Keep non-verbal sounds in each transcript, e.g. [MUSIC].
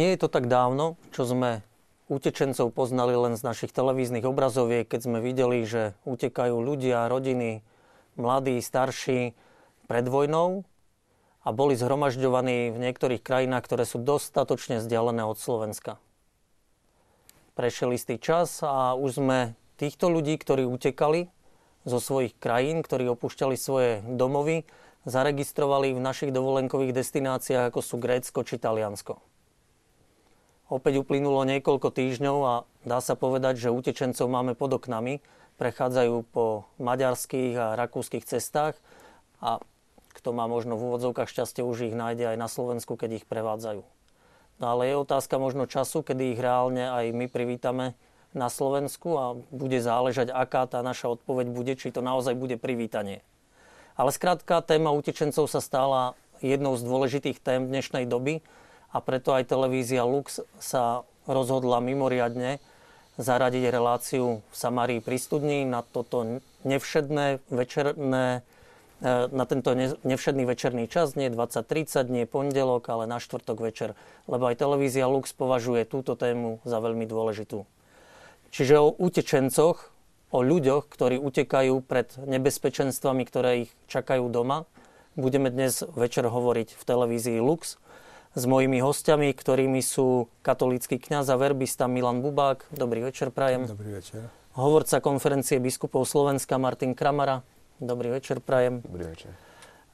Nie je to tak dávno, čo sme utečencov poznali len z našich televíznych obrazoviek, keď sme videli, že utekajú ľudia, rodiny, mladí, starší pred vojnou a boli zhromažďovaní v niektorých krajinách, ktoré sú dostatočne vzdialené od Slovenska. Prešiel istý čas a už sme týchto ľudí, ktorí utekali zo svojich krajín, ktorí opúšťali svoje domovy, zaregistrovali v našich dovolenkových destináciách, ako sú Grécko či Taliansko. Opäť uplynulo niekoľko týždňov a dá sa povedať, že utečencov máme pod oknami. Prechádzajú po maďarských a rakúskych cestách a kto má možno v úvodzovkách šťastie, už ich nájde aj na Slovensku, keď ich prevádzajú. No ale je otázka možno času, kedy ich reálne aj my privítame na Slovensku a bude záležať, aká tá naša odpoveď bude, či to naozaj bude privítanie. Ale skrátka, téma utečencov sa stala jednou z dôležitých tém dnešnej doby a preto aj televízia Lux sa rozhodla mimoriadne zaradiť reláciu v Samárii pri studni na toto nevšedné večerné e, na tento nevšedný večerný čas, nie 20.30, nie pondelok, ale na štvrtok večer. Lebo aj televízia Lux považuje túto tému za veľmi dôležitú. Čiže o utečencoch, o ľuďoch, ktorí utekajú pred nebezpečenstvami, ktoré ich čakajú doma, budeme dnes večer hovoriť v televízii Lux s mojimi hostiami, ktorými sú katolícky kňaz a verbista Milan Bubák. Dobrý večer, prajem. Dobrý večer. Hovorca konferencie biskupov Slovenska Martin Kramara. Dobrý večer, prajem. Dobrý večer.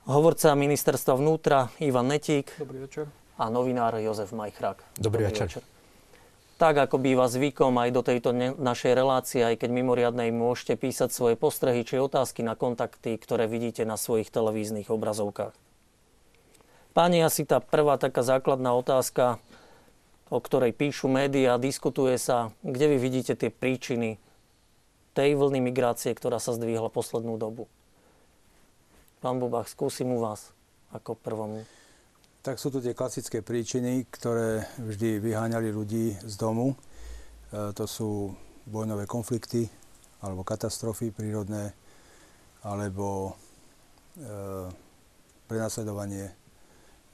Hovorca ministerstva vnútra Ivan Netík. Dobrý večer. A novinár Jozef Majchrák. Dobrý, Dobrý večer. večer. Tak ako býva zvykom aj do tejto našej relácie, aj keď mimoriadnej môžete písať svoje postrehy či otázky na kontakty, ktoré vidíte na svojich televíznych obrazovkách. Páni, asi tá prvá taká základná otázka, o ktorej píšu médiá, diskutuje sa, kde vy vidíte tie príčiny tej vlny migrácie, ktorá sa zdvihla poslednú dobu. Pán Bubach, skúsim u vás ako prvom. Tak sú tu tie klasické príčiny, ktoré vždy vyháňali ľudí z domu. E, to sú vojnové konflikty, alebo katastrofy prírodné, alebo e, prenasledovanie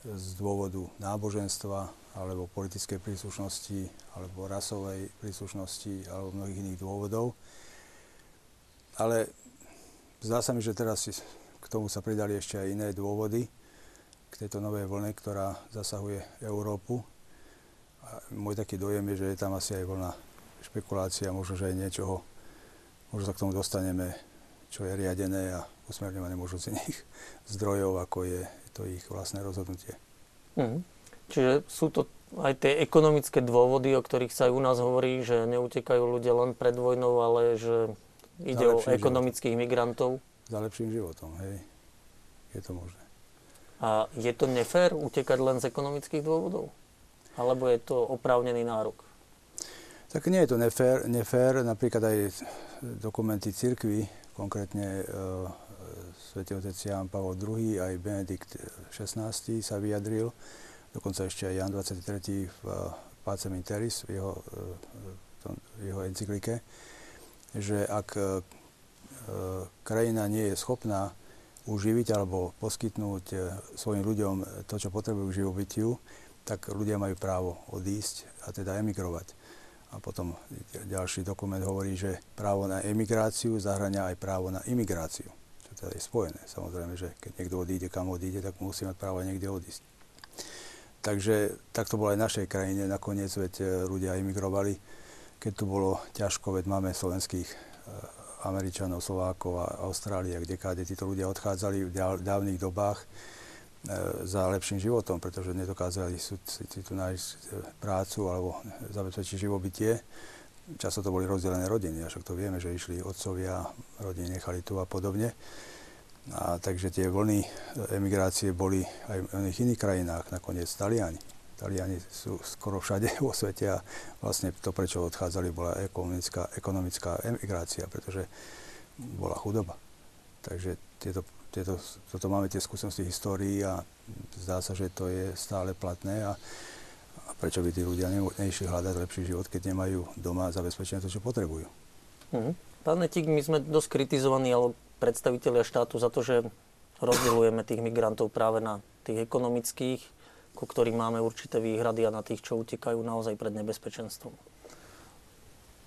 z dôvodu náboženstva alebo politickej príslušnosti alebo rasovej príslušnosti alebo mnohých iných dôvodov. Ale zdá sa mi, že teraz k tomu sa pridali ešte aj iné dôvody k tejto novej vlne, ktorá zasahuje Európu. A môj taký dojem je, že je tam asi aj vlna špekulácia, možno, že aj niečoho, možno sa k tomu dostaneme, čo je riadené a usmerňované možno z iných [LAUGHS] zdrojov, ako je to ich vlastné rozhodnutie. Mm. Čiže sú to aj tie ekonomické dôvody, o ktorých sa aj u nás hovorí, že neutekajú ľudia len pred vojnou, ale že ide o ekonomických životom. migrantov. Za lepším životom, hej. Je to možné. A je to nefér utekať len z ekonomických dôvodov? Alebo je to oprávnený nárok? Tak nie je to nefér. nefér. Napríklad aj dokumenty cirkvy, konkrétne e, svätý otec Jan Pavol II, aj Benedikt XVI sa vyjadril, dokonca ešte aj Jan 23. v Pacem Interis v jeho, v jeho encyklike, že ak e, krajina nie je schopná uživiť alebo poskytnúť svojim ľuďom to, čo potrebujú k živobytiu, tak ľudia majú právo odísť a teda emigrovať. A potom ďalší dokument hovorí, že právo na emigráciu zahrania aj právo na imigráciu teda je spojené. Samozrejme, že keď niekto odíde, kam odíde, tak musí mať právo niekde odísť. Takže tak to bolo aj v našej krajine. Nakoniec veď e, ľudia imigrovali, keď tu bolo ťažko, veď máme slovenských e, Američanov, Slovákov a Austrálie, kde káde títo ľudia odchádzali v dávnych dobách e, za lepším životom, pretože nedokázali si tu nájsť prácu alebo zabezpečiť živobytie. Často to boli rozdelené rodiny, a však to vieme, že išli otcovia, rodiny nechali tu a podobne. A takže tie vlny emigrácie boli aj v iných iných krajinách, nakoniec Taliani. Taliani sú skoro všade vo svete a vlastne to, prečo odchádzali, bola ekonomická, ekonomická emigrácia, pretože bola chudoba. Takže tieto, tieto, toto máme tie skúsenosti histórii a zdá sa, že to je stále platné a, a prečo by tí ľudia neišli hľadať lepší život, keď nemajú doma zabezpečené to, čo potrebujú. Mm. Pán Netík, my sme dosť kritizovaní, ale predstavitelia štátu za to, že rozdeľujeme tých migrantov práve na tých ekonomických ku ktorým máme určité výhrady a na tých, čo utekajú naozaj pred nebezpečenstvom.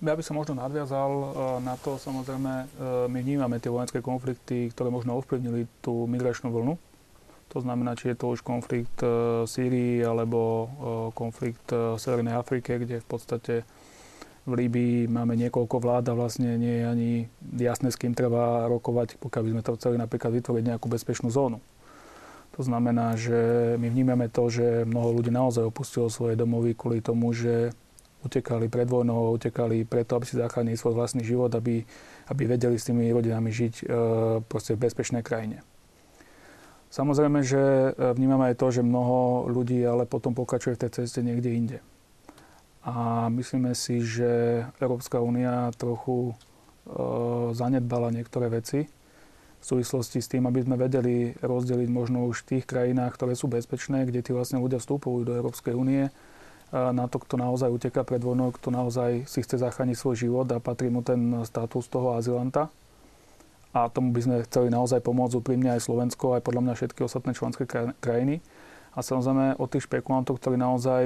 Ja by som možno nadviazal e, na to, samozrejme, e, my vnímame tie vojenské konflikty, ktoré možno ovplyvnili tú migračnú vlnu. To znamená, či je to už konflikt v Sýrii alebo konflikt v Severnej Afrike, kde v podstate v Líbii máme niekoľko vlád a vlastne nie je ani jasné, s kým treba rokovať, pokiaľ by sme to chceli napríklad vytvoriť nejakú bezpečnú zónu. To znamená, že my vnímame to, že mnoho ľudí naozaj opustilo svoje domovy kvôli tomu, že utekali pred vojnou, utekali preto, aby si zachránili svoj vlastný život, aby, aby vedeli s tými rodinami žiť e, proste v bezpečnej krajine. Samozrejme, že e, vnímame aj to, že mnoho ľudí ale potom pokračuje v tej ceste niekde inde a myslíme si, že Európska únia trochu e, zanedbala niektoré veci v súvislosti s tým, aby sme vedeli rozdeliť možno už v tých krajinách, ktoré sú bezpečné, kde tí vlastne ľudia vstupujú do Európskej únie, e, na to, kto naozaj uteká pred vojnou, kto naozaj si chce zachrániť svoj život a patrí mu ten status toho azylanta. A tomu by sme chceli naozaj pomôcť úprimne aj Slovensko, aj podľa mňa všetky ostatné členské krajiny. A samozrejme od tých špekulantov, ktorí naozaj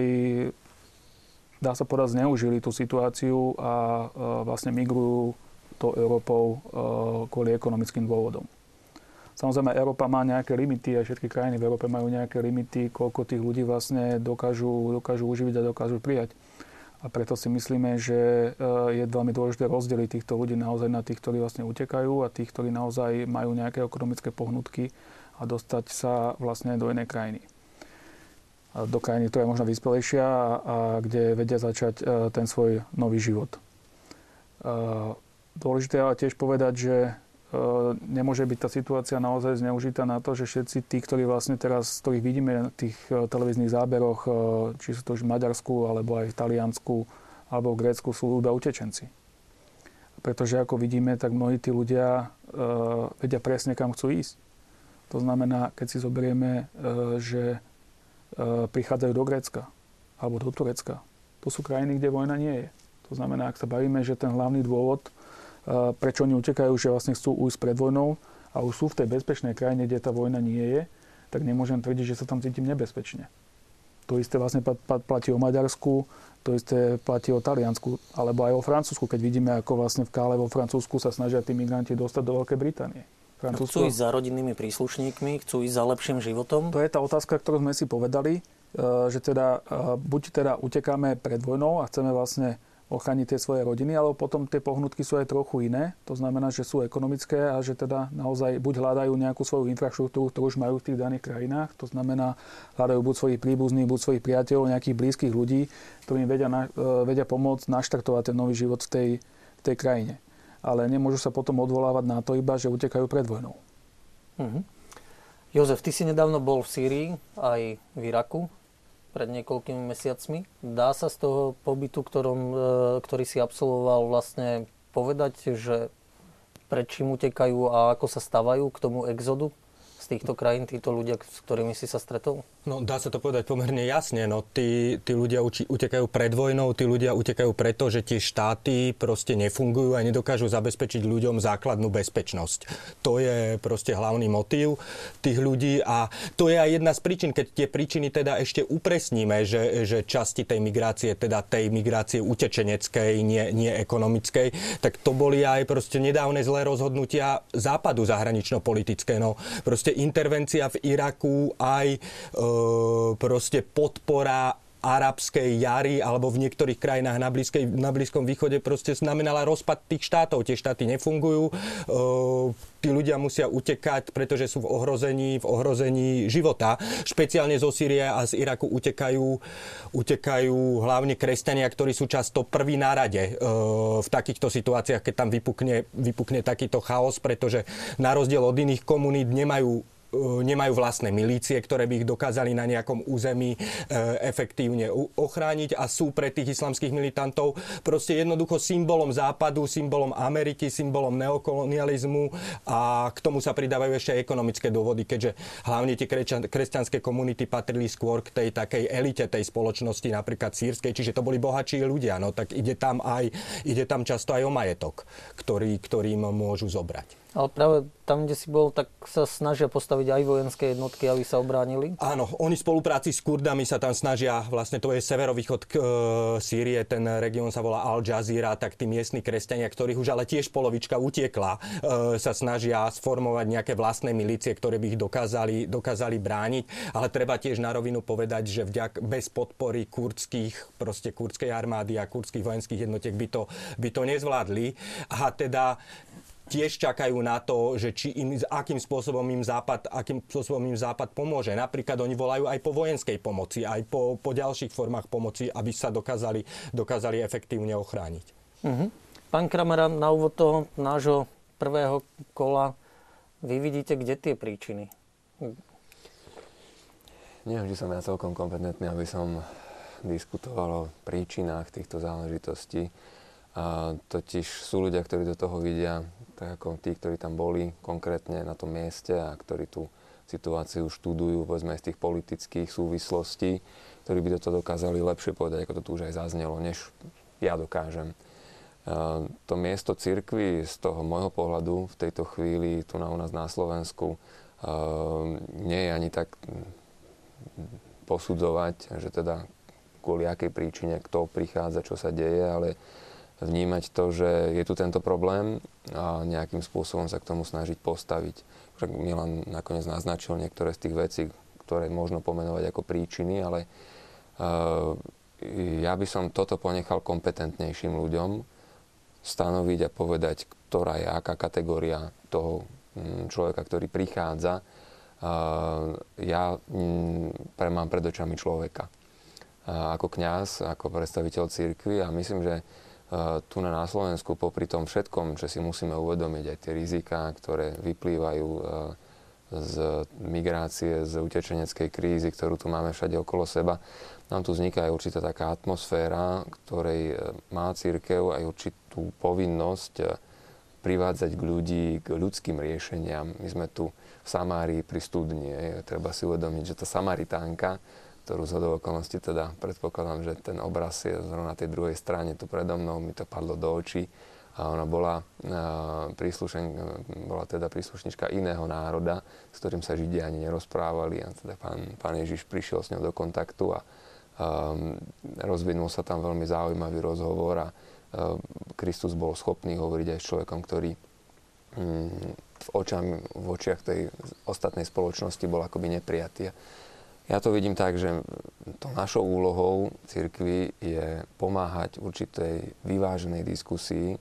dá sa povedať, zneužili tú situáciu a e, vlastne migrujú do Európou e, kvôli ekonomickým dôvodom. Samozrejme, Európa má nejaké limity a všetky krajiny v Európe majú nejaké limity, koľko tých ľudí vlastne dokážu, dokážu uživiť a dokážu prijať. A preto si myslíme, že e, je veľmi dôležité rozdeliť týchto ľudí naozaj na tých, ktorí vlastne utekajú a tých, ktorí naozaj majú nejaké ekonomické pohnutky a dostať sa vlastne do inej krajiny do krajiny, ktorá je možno vyspelejšia a, kde vedia začať e, ten svoj nový život. E, dôležité ale tiež povedať, že nemôže byť tá situácia naozaj zneužitá na to, že všetci tí, ktorí vlastne teraz, ktorých vidíme na tých televíznych záberoch, či sú to už v Maďarsku, alebo aj v Taliansku, alebo v Grécku, sú iba utečenci. Pretože ako vidíme, tak mnohí tí ľudia vedia presne, kam chcú ísť. To znamená, keď si zoberieme, že E, prichádzajú do Grécka alebo do Turecka. To sú krajiny, kde vojna nie je. To znamená, ak sa bavíme, že ten hlavný dôvod, e, prečo oni utekajú, že vlastne chcú ujsť pred vojnou a už sú v tej bezpečnej krajine, kde tá vojna nie je, tak nemôžem tvrdiť, že sa tam cítim nebezpečne. To isté vlastne platí o Maďarsku, to isté platí o Taliansku, alebo aj o Francúzsku, keď vidíme, ako vlastne v Kále vo Francúzsku sa snažia tí migranti dostať do Veľkej Británie. Francúzsko. Chcú ísť za rodinnými príslušníkmi, chcú ísť za lepším životom? To je tá otázka, ktorú sme si povedali, e, že teda e, buď teda utekáme pred vojnou a chceme vlastne ochrániť tie svoje rodiny, alebo potom tie pohnutky sú aj trochu iné. To znamená, že sú ekonomické a že teda naozaj buď hľadajú nejakú svoju infraštruktúru, ktorú už majú v tých daných krajinách. To znamená, hľadajú buď svojich príbuzných, buď svojich priateľov, nejakých blízkych ľudí, ktorým vedia, na, e, vedia pomôcť naštartovať ten nový život v tej, v tej krajine ale nemôžu sa potom odvolávať na to iba, že utekajú pred vojnou. Uh-huh. Jozef, ty si nedávno bol v Sýrii, aj v Iraku, pred niekoľkými mesiacmi. Dá sa z toho pobytu, ktorom, e, ktorý si absolvoval, vlastne povedať, že pred čím utekajú a ako sa stavajú k tomu exodu? Týchto krajín, títo ľudia, s ktorými si sa stretol? No dá sa to povedať pomerne jasne. No, tí, tí ľudia uči, utekajú pred vojnou, tí ľudia utekajú preto, že tie štáty proste nefungujú a nedokážu zabezpečiť ľuďom základnú bezpečnosť. To je proste hlavný motív tých ľudí a to je aj jedna z príčin, keď tie príčiny teda ešte upresníme, že, že časti tej migrácie, teda tej migrácie utečeneckej, nie, nie ekonomickej, tak to boli aj proste nedávne zlé rozhodnutia západu zahranično-politické. No, proste intervencia v Iraku, aj e, proste podpora arabskej jary alebo v niektorých krajinách na, blízkej, na Blízkom východe proste znamenala rozpad tých štátov. Tie štáty nefungujú, e, tí ľudia musia utekať, pretože sú v ohrození, v ohrození života. Špeciálne zo Sýrie a z Iraku utekajú, utekajú hlavne kresťania, ktorí sú často prví na rade e, v takýchto situáciách, keď tam vypukne, vypukne takýto chaos, pretože na rozdiel od iných komunít nemajú nemajú vlastné milície, ktoré by ich dokázali na nejakom území e, efektívne ochrániť a sú pre tých islamských militantov proste jednoducho symbolom západu, symbolom Ameriky, symbolom neokolonializmu a k tomu sa pridávajú ešte aj ekonomické dôvody, keďže hlavne tie kresťanské komunity patrili skôr k tej takej elite tej spoločnosti, napríklad sírskej, čiže to boli bohatší ľudia, no tak ide tam aj, ide tam často aj o majetok, ktorý, ktorým môžu zobrať. Ale práve tam, kde si bol, tak sa snažia postaviť aj vojenské jednotky, aby sa obránili? Áno, oni v spolupráci s Kurdami sa tam snažia, vlastne to je severovýchod k, e, Sýrie, ten región sa volá Al Jazeera, tak tí miestni kresťania, ktorých už ale tiež polovička utiekla, e, sa snažia sformovať nejaké vlastné milície, ktoré by ich dokázali, dokázali brániť. Ale treba tiež na rovinu povedať, že vďak bez podpory kurdských, proste kurdskej armády a kurdských vojenských jednotiek by to, by to nezvládli. A teda tiež čakajú na to, že či im, akým spôsobom im Západ, akým spôsobom im Západ pomôže. Napríklad oni volajú aj po vojenskej pomoci, aj po, po ďalších formách pomoci, aby sa dokázali, dokázali efektívne ochrániť. Uh-huh. Pán Kramera, na úvod toho nášho prvého kola, vy vidíte, kde tie príčiny? Neviem, či som ja celkom kompetentný, aby som diskutoval o príčinách týchto záležitostí. A totiž sú ľudia, ktorí do toho vidia, tak ako tí, ktorí tam boli konkrétne na tom mieste a ktorí tú situáciu študujú, povedzme z tých politických súvislostí, ktorí by to dokázali lepšie povedať, ako to tu už aj zaznelo, než ja dokážem. To miesto cirkvy z toho môjho pohľadu v tejto chvíli tu na u nás na Slovensku nie je ani tak posudzovať, že teda kvôli akej príčine kto prichádza, čo sa deje, ale vnímať to, že je tu tento problém a nejakým spôsobom sa k tomu snažiť postaviť. Však Milan nakoniec naznačil niektoré z tých vecí, ktoré možno pomenovať ako príčiny, ale uh, ja by som toto ponechal kompetentnejším ľuďom stanoviť a povedať, ktorá je aká kategória toho mm, človeka, ktorý prichádza. Uh, ja mm, pre, mám pred očami človeka. Ako kňaz, ako predstaviteľ církvy a myslím, že tu na Slovensku, popri tom všetkom, že si musíme uvedomiť aj tie riziká, ktoré vyplývajú e, z migrácie, z utečeneckej krízy, ktorú tu máme všade okolo seba, nám tu vzniká aj určitá taká atmosféra, ktorej e, má církev aj určitú povinnosť privádzať k ľudí k ľudským riešeniam. My sme tu v Samárii pri studni. Treba si uvedomiť, že tá Samaritánka ktorú z okolností teda predpokladám, že ten obraz je zrovna na tej druhej strane, tu predo mnou, mi to padlo do očí a ona bola, príslušen, bola teda príslušnička iného národa, s ktorým sa Židia ani nerozprávali a teda pán, pán Ježiš prišiel s ňou do kontaktu a um, rozvinul sa tam veľmi zaujímavý rozhovor a um, Kristus bol schopný hovoriť aj s človekom, ktorý um, v, očami, v očiach tej ostatnej spoločnosti bol akoby neprijatý. Ja to vidím tak, že to našou úlohou cirkvi je pomáhať určitej vyváženej diskusii,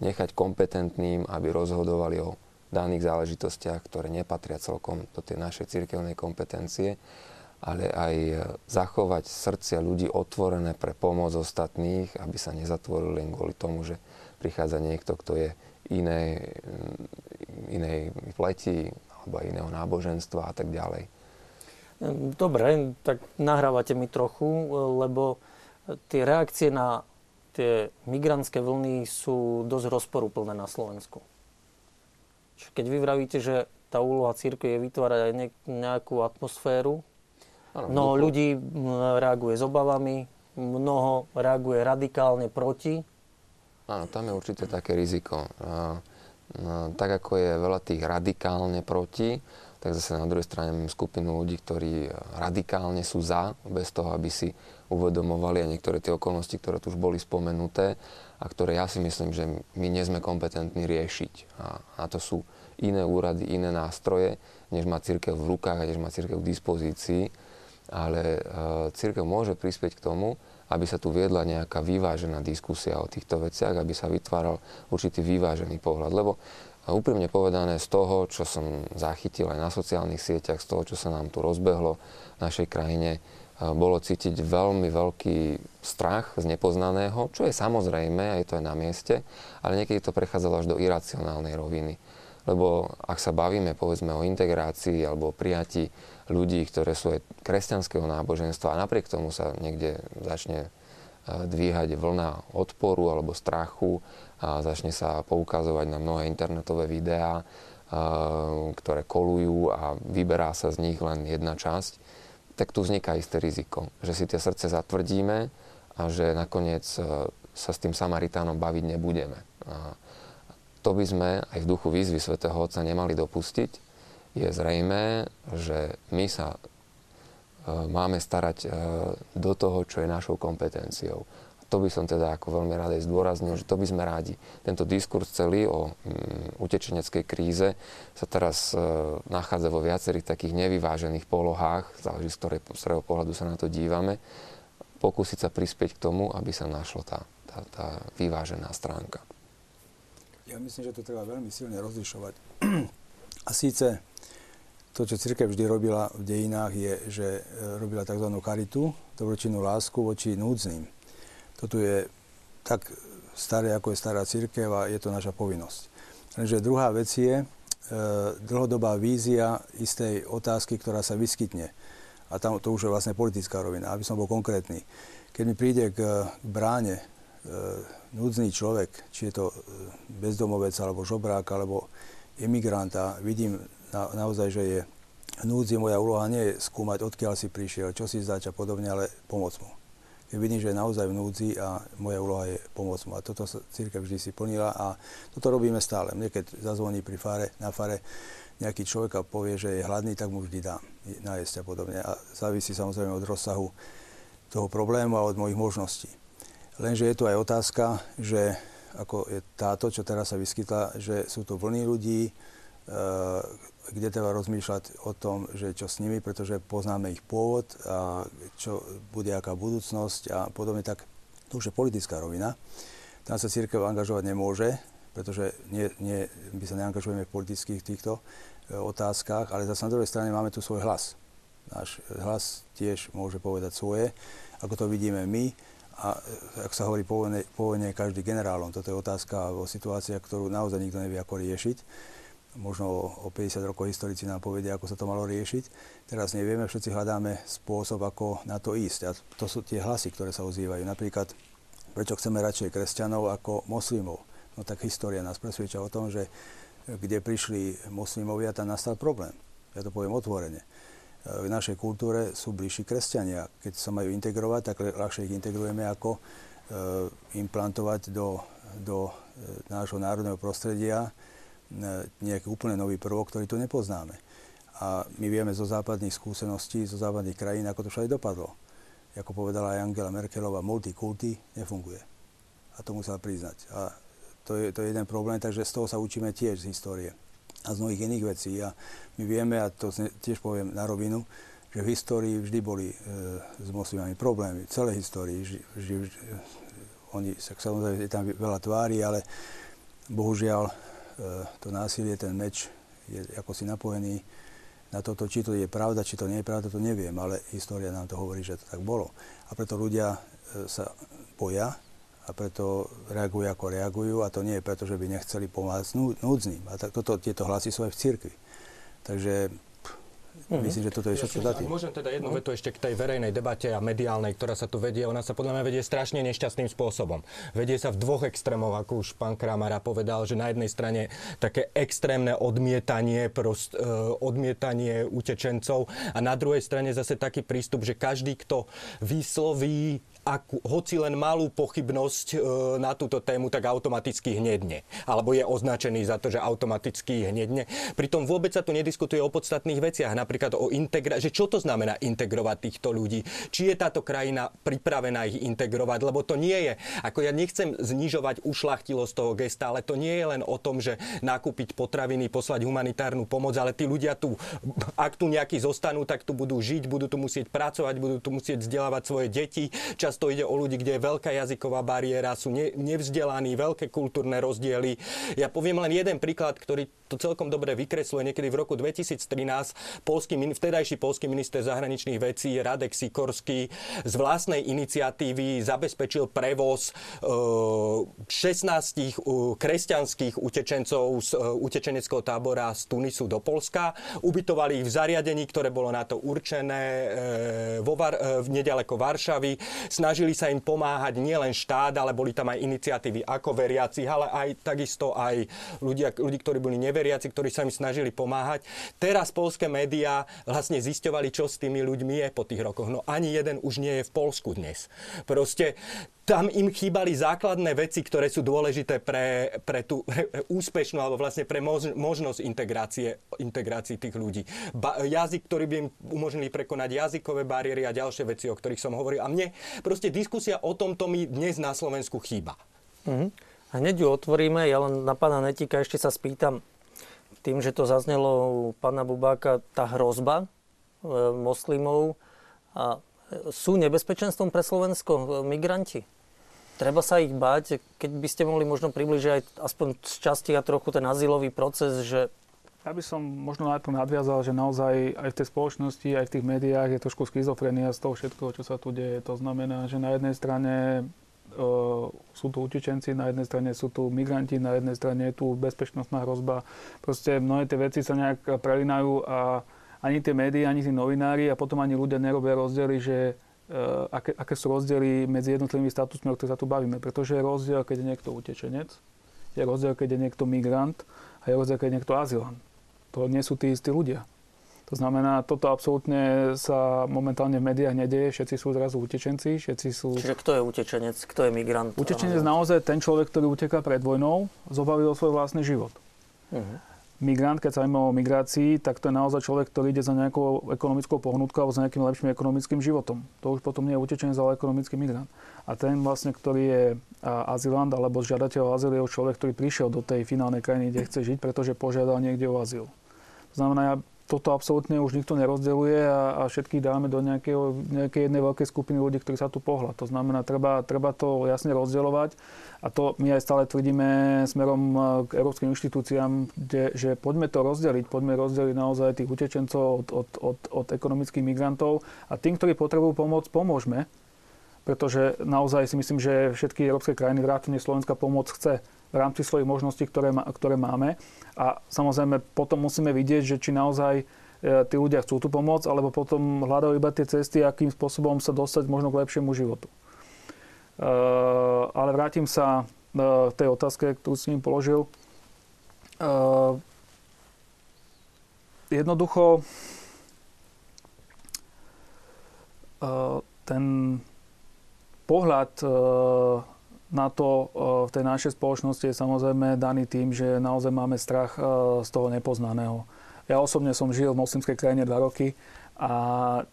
nechať kompetentným, aby rozhodovali o daných záležitostiach, ktoré nepatria celkom do tej našej cirkevnej kompetencie, ale aj zachovať srdcia ľudí otvorené pre pomoc ostatných, aby sa nezatvorili len kvôli tomu, že prichádza niekto, kto je inej, inej pleti alebo iného náboženstva a tak ďalej. Dobre, tak nahrávate mi trochu, lebo tie reakcie na tie migrantské vlny sú dosť rozporúplné na Slovensku. Keď vy vravíte, že tá úloha církve je vytvárať aj nejakú atmosféru, mnoho ľudí reaguje s obavami, mnoho reaguje radikálne proti. Áno, tam je určite také riziko. tak ako je veľa tých radikálne proti, tak zase na druhej strane mám skupinu ľudí, ktorí radikálne sú za, bez toho, aby si uvedomovali aj niektoré tie okolnosti, ktoré tu už boli spomenuté a ktoré ja si myslím, že my nie sme kompetentní riešiť. A, a to sú iné úrady, iné nástroje, než má církev v rukách a než má církev k dispozícii. Ale uh, církev môže prispieť k tomu, aby sa tu viedla nejaká vyvážená diskusia o týchto veciach, aby sa vytváral určitý vyvážený pohľad. Lebo a úprimne povedané, z toho, čo som zachytil aj na sociálnych sieťach, z toho, čo sa nám tu rozbehlo v našej krajine, bolo cítiť veľmi veľký strach z nepoznaného, čo je samozrejme, aj to je na mieste, ale niekedy to prechádzalo až do iracionálnej roviny. Lebo ak sa bavíme povedzme o integrácii alebo o prijatí ľudí, ktoré sú aj kresťanského náboženstva a napriek tomu sa niekde začne dvíhať vlna odporu alebo strachu a začne sa poukazovať na mnohé internetové videá, ktoré kolujú a vyberá sa z nich len jedna časť, tak tu vzniká isté riziko, že si tie srdce zatvrdíme a že nakoniec sa s tým Samaritánom baviť nebudeme. A to by sme aj v duchu výzvy svätého Otca nemali dopustiť. Je zrejmé, že my sa e, máme starať e, do toho, čo je našou kompetenciou. To by som teda ako veľmi rád aj zdôraznil, že to by sme rádi. Tento diskurs celý o mm, utečeneckej kríze sa teraz e, nachádza vo viacerých takých nevyvážených polohách, záleží z, ktorej, z ktorého pohľadu sa na to dívame, pokúsiť sa prispieť k tomu, aby sa našla tá, tá, tá vyvážená stránka. Ja myslím, že to treba veľmi silne rozlišovať. [CLEARS THROAT] A síce to, čo církev vždy robila v dejinách, je, že e, robila tzv. charitu, dobročinnú lásku voči núdznym. Toto je tak staré, ako je stará církev a je to naša povinnosť. Lenže druhá vec je e, dlhodobá vízia istej otázky, ktorá sa vyskytne. A tam to už je vlastne politická rovina. Aby som bol konkrétny. Keď mi príde k, bráne e, núdzný človek, či je to e, bezdomovec, alebo žobrák, alebo emigrant a vidím na, naozaj, že je núdzi, moja úloha nie je skúmať, odkiaľ si prišiel, čo si zač a podobne, ale pomôcť mu. Vidím, že je naozaj v núdzi a moja úloha je pomôcť mu. A toto sa církev vždy si plnila a toto robíme stále. Mne keď zazvoní pri fare, na fare nejaký človek a povie, že je hladný, tak mu vždy dám najesť a podobne. A závisí samozrejme od rozsahu toho problému a od mojich možností. Lenže je tu aj otázka, že ako je táto, čo teraz sa vyskytla, že sú to vlny ľudí, Eh, kde treba rozmýšľať o tom, že čo s nimi, pretože poznáme ich pôvod a čo bude aká budúcnosť a podobne, tak to už je politická rovina. Tam sa církev angažovať nemôže, pretože nie, nie, my sa neangažujeme v politických týchto e, otázkach, ale zase na druhej strane máme tu svoj hlas. Náš hlas tiež môže povedať svoje, ako to vidíme my. A e, ak sa hovorí po vojne, každý generálom, toto je otázka o situáciách, ktorú naozaj nikto nevie, ako riešiť možno o 50 rokov historici nám povedia, ako sa to malo riešiť. Teraz nevieme, všetci hľadáme spôsob, ako na to ísť. A to sú tie hlasy, ktoré sa ozývajú. Napríklad, prečo chceme radšej kresťanov ako moslimov. No tak história nás presvedča o tom, že kde prišli moslimovia, tam nastal problém. Ja to poviem otvorene. V našej kultúre sú bližší kresťania. Keď sa majú integrovať, tak ľahšie ich integrujeme ako e, implantovať do, do e, nášho národného prostredia nejaký úplne nový prvok, ktorý tu nepoznáme. A my vieme zo západných skúseností, zo západných krajín, ako to všade dopadlo. Ako povedala aj Angela Merkelová, multikulty nefunguje. A to musela priznať. A to je, to je jeden problém, takže z toho sa učíme tiež z histórie a z mnohých iných vecí. A my vieme, a to tiež poviem na rovinu, že v histórii vždy boli e, s moslimami problémy. V celej histórii. Vždy, vždy, vždy, oni, samozrejme, je tam veľa tvári, ale bohužiaľ to násilie, ten meč je ako si napojený na toto, či to je pravda, či to nie je pravda, to neviem, ale história nám to hovorí, že to tak bolo. A preto ľudia e, sa boja a preto reagujú ako reagujú a to nie je preto, že by nechceli pomáhať núdznym. A tak, toto, tieto hlasy sú aj v cirkvi. Takže Mm-hmm. Myslím, že toto je všetko ja Môžem teda jednu vetu ešte k tej verejnej debate a mediálnej, ktorá sa tu vedie. Ona sa podľa mňa vedie strašne nešťastným spôsobom. Vedie sa v dvoch extrémoch, ako už pán Kramara povedal, že na jednej strane také extrémne odmietanie, prost, uh, odmietanie utečencov a na druhej strane zase taký prístup, že každý, kto vysloví akú, hoci len malú pochybnosť e, na túto tému, tak automaticky hnedne. Alebo je označený za to, že automaticky hnedne. Pritom vôbec sa tu nediskutuje o podstatných veciach, napríklad o integra- že čo to znamená integrovať týchto ľudí. Či je táto krajina pripravená ich integrovať, lebo to nie je, ako ja nechcem znižovať ušlachtilosť toho gesta, ale to nie je len o tom, že nakúpiť potraviny, poslať humanitárnu pomoc, ale tí ľudia tu, ak tu nejakí zostanú, tak tu budú žiť, budú tu musieť pracovať, budú tu musieť vzdelávať svoje deti. Čas často ide o ľudí, kde je veľká jazyková bariéra, sú ne, nevzdelaní, veľké kultúrne rozdiely. Ja poviem len jeden príklad, ktorý to celkom dobre vykresluje. Niekedy v roku 2013 polský, vtedajší polský minister zahraničných vecí Radek Sikorský z vlastnej iniciatívy zabezpečil prevoz 16 e, kresťanských utečencov z e, utečeneckého tábora z Tunisu do Polska. Ubytovali ich v zariadení, ktoré bolo na to určené e, vo nedaleko Varšavy snažili sa im pomáhať nielen štát, ale boli tam aj iniciatívy ako veriacich, ale aj takisto aj ľudia, ľudí, ktorí boli neveriaci, ktorí sa im snažili pomáhať. Teraz polské médiá vlastne zisťovali, čo s tými ľuďmi je po tých rokoch. No ani jeden už nie je v Polsku dnes. Proste tam im chýbali základné veci, ktoré sú dôležité pre, pre tú [LAUGHS] úspešnú alebo vlastne pre mož, možnosť integrácie, integrácie tých ľudí. Ba, jazyk, ktorý by im umožnili prekonať jazykové bariéry a ďalšie veci, o ktorých som hovoril. A mne proste diskusia o tomto mi dnes na Slovensku chýba. Mm-hmm. Hneď ju otvoríme, ja len na pána Netika ešte sa spýtam, tým, že to zaznelo u pána Bubáka, tá hrozba e, moslimov a sú nebezpečenstvom pre Slovensko e, migranti? Treba sa ich báť, keď by ste mohli možno približiť aj aspoň z časti a trochu ten azylový proces, že ja by som možno najprv nadviazal, že naozaj aj v tej spoločnosti, aj v tých médiách je trošku schizofrenia z toho všetkého, čo sa tu deje. To znamená, že na jednej strane uh, sú tu utečenci, na jednej strane sú tu migranti, na jednej strane je tu bezpečnostná hrozba. Proste mnohé tie veci sa nejak prelinajú a ani tie médiá, ani tí novinári a potom ani ľudia nerobia rozdiely, že aké, aké sú rozdiely medzi jednotlivými statusmi, o ktorých sa tu bavíme. Pretože je rozdiel, keď je niekto utečenec, je rozdiel, keď je niekto migrant a je rozdiel, keď je niekto azylant. To nie sú tí istí ľudia. To znamená, toto absolútne sa momentálne v médiách nedieje. Všetci sú zrazu utečenci, všetci sú... Čiže kto je utečenec, kto je migrant? Utečenec naozaj ten človek, ktorý uteká pred vojnou, zobavil svoj vlastný život. Uh-huh migrant, keď sa o migrácii, tak to je naozaj človek, ktorý ide za nejakou ekonomickou pohnutkou alebo za nejakým lepším ekonomickým životom. To už potom nie je utečenec, ale ekonomický migrant. A ten vlastne, ktorý je azylant alebo žiadateľ o azyl, je človek, ktorý prišiel do tej finálnej krajiny, kde chce žiť, pretože požiadal niekde o azyl. To znamená, ja toto absolútne už nikto nerozdeluje a, a všetkých dáme do nejakého, nejakej jednej veľkej skupiny ľudí, ktorí sa tu pohľad. To znamená, treba, treba to jasne rozdeľovať a to my aj stále tvrdíme smerom e, k európskym inštitúciám, kde, že poďme to rozdeliť, poďme rozdeliť naozaj tých utečencov od, od, od, od ekonomických migrantov a tým, ktorí potrebujú pomoc, pomôžme, pretože naozaj si myslím, že všetky európske krajiny vrátane Slovenska pomoc chce v rámci svojich možností, ktoré, ktoré máme. A samozrejme potom musíme vidieť, že či naozaj e, tí ľudia chcú tú pomoc, alebo potom hľadajú iba tie cesty, akým spôsobom sa dostať možno k lepšiemu životu. E, ale vrátim sa k e, tej otázke, ktorú si im položil. Jednoducho ten pohľad na to e, v tej našej spoločnosti je samozrejme daný tým, že naozaj máme strach e, z toho nepoznaného. Ja osobne som žil v moslimskej krajine dva roky a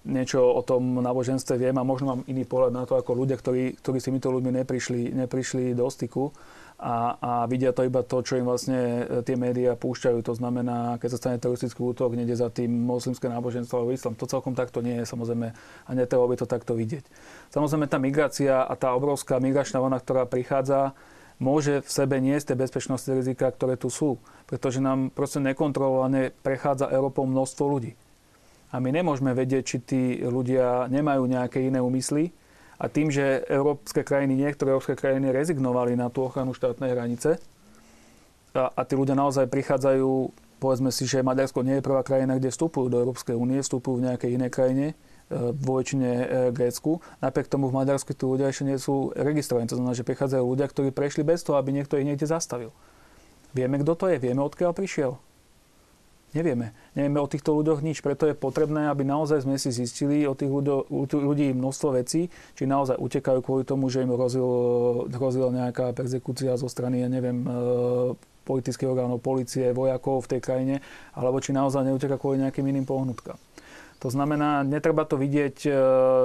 niečo o tom náboženstve viem a možno mám iný pohľad na to ako ľudia, ktorí, ktorí s týmito ľuďmi neprišli, neprišli do styku a, a vidia to iba to, čo im vlastne e, tie médiá púšťajú. To znamená, keď sa stane teroristický útok, nejde za tým moslimské náboženstvo alebo islam. To celkom takto nie je samozrejme a netreba by to takto vidieť. Samozrejme tá migrácia a tá obrovská migračná vlna, ktorá prichádza, môže v sebe niesť tie bezpečnostné rizika, ktoré tu sú. Pretože nám proste nekontrolovane prechádza Európou množstvo ľudí. A my nemôžeme vedieť, či tí ľudia nemajú nejaké iné úmysly, a tým, že európske krajiny, niektoré európske krajiny rezignovali na tú ochranu štátnej hranice a, a tí ľudia naozaj prichádzajú, povedzme si, že Maďarsko nie je prvá krajina, kde vstupujú do Európskej únie, vstupujú v nejakej inej krajine, e, vo väčšine e, Grécku. Napriek tomu v Maďarsku tí ľudia ešte nie sú registrovaní. To znamená, že prichádzajú ľudia, ktorí prešli bez toho, aby niekto ich niekde zastavil. Vieme, kto to je, vieme, odkiaľ prišiel. Nevieme. Nevieme o týchto ľuďoch nič, preto je potrebné, aby naozaj sme si zistili o tých ľudí množstvo vecí, či naozaj utekajú kvôli tomu, že im hrozil, hrozila nejaká persekúcia zo strany, ja neviem, e, politických orgánov, policie, vojakov v tej krajine, alebo či naozaj neuteka kvôli nejakým iným pohnutkám. To znamená, netreba to vidieť e,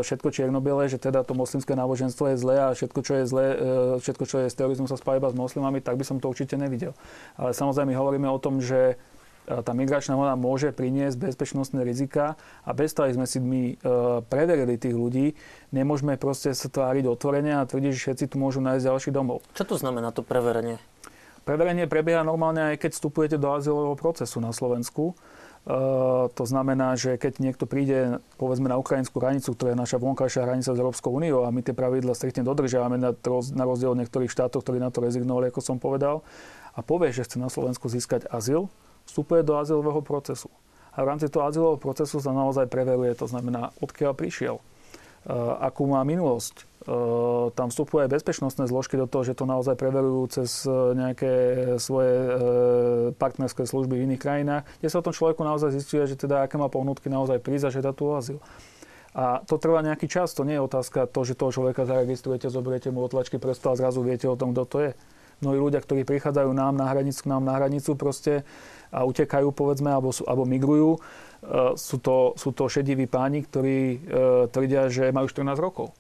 všetko čierno-biele, že teda to moslimské náboženstvo je zlé a všetko, čo je zlé, e, všetko, čo je s terorizmom sa spája iba s moslimami, tak by som to určite nevidel. Ale samozrejme, hovoríme o tom, že tá migračná vlna môže priniesť bezpečnostné rizika a bez toho, sme si my e, preverili tých ľudí, nemôžeme proste sa tváriť otvorene a tvrdiť, že všetci tu môžu nájsť ďalší domov. Čo to znamená to preverenie? Preverenie prebieha normálne aj keď vstupujete do azylového procesu na Slovensku. Uh, to znamená, že keď niekto príde povedzme na ukrajinskú hranicu, ktorá je naša vonkajšia hranica s Európskou úniou a my tie pravidla striktne dodržiavame na, na rozdiel od niektorých štátov, ktorí na to rezignovali, ako som povedal, a povie, že chce na Slovensku získať azyl, vstupuje do azylového procesu. A v rámci toho azylového procesu sa naozaj preveruje, to znamená, odkiaľ prišiel, akú má minulosť, tam vstupujú aj bezpečnostné zložky do toho, že to naozaj preverujú cez nejaké svoje partnerské služby v iných krajinách, kde sa o tom človeku naozaj zistuje, že teda aké má pohnutky naozaj prísť a žiada tu azyl. A to trvá nejaký čas, to nie je otázka to, že toho človeka zaregistrujete, zoberiete mu otlačky prstu a zrazu viete o tom, kto to je. Mnohí ľudia, ktorí prichádzajú nám na hranicu, k nám na hranicu proste a utekajú, povedzme, alebo, sú, alebo migrujú, uh, sú, to, sú to šediví páni, ktorí uh, tvrdia, že majú 14 rokov.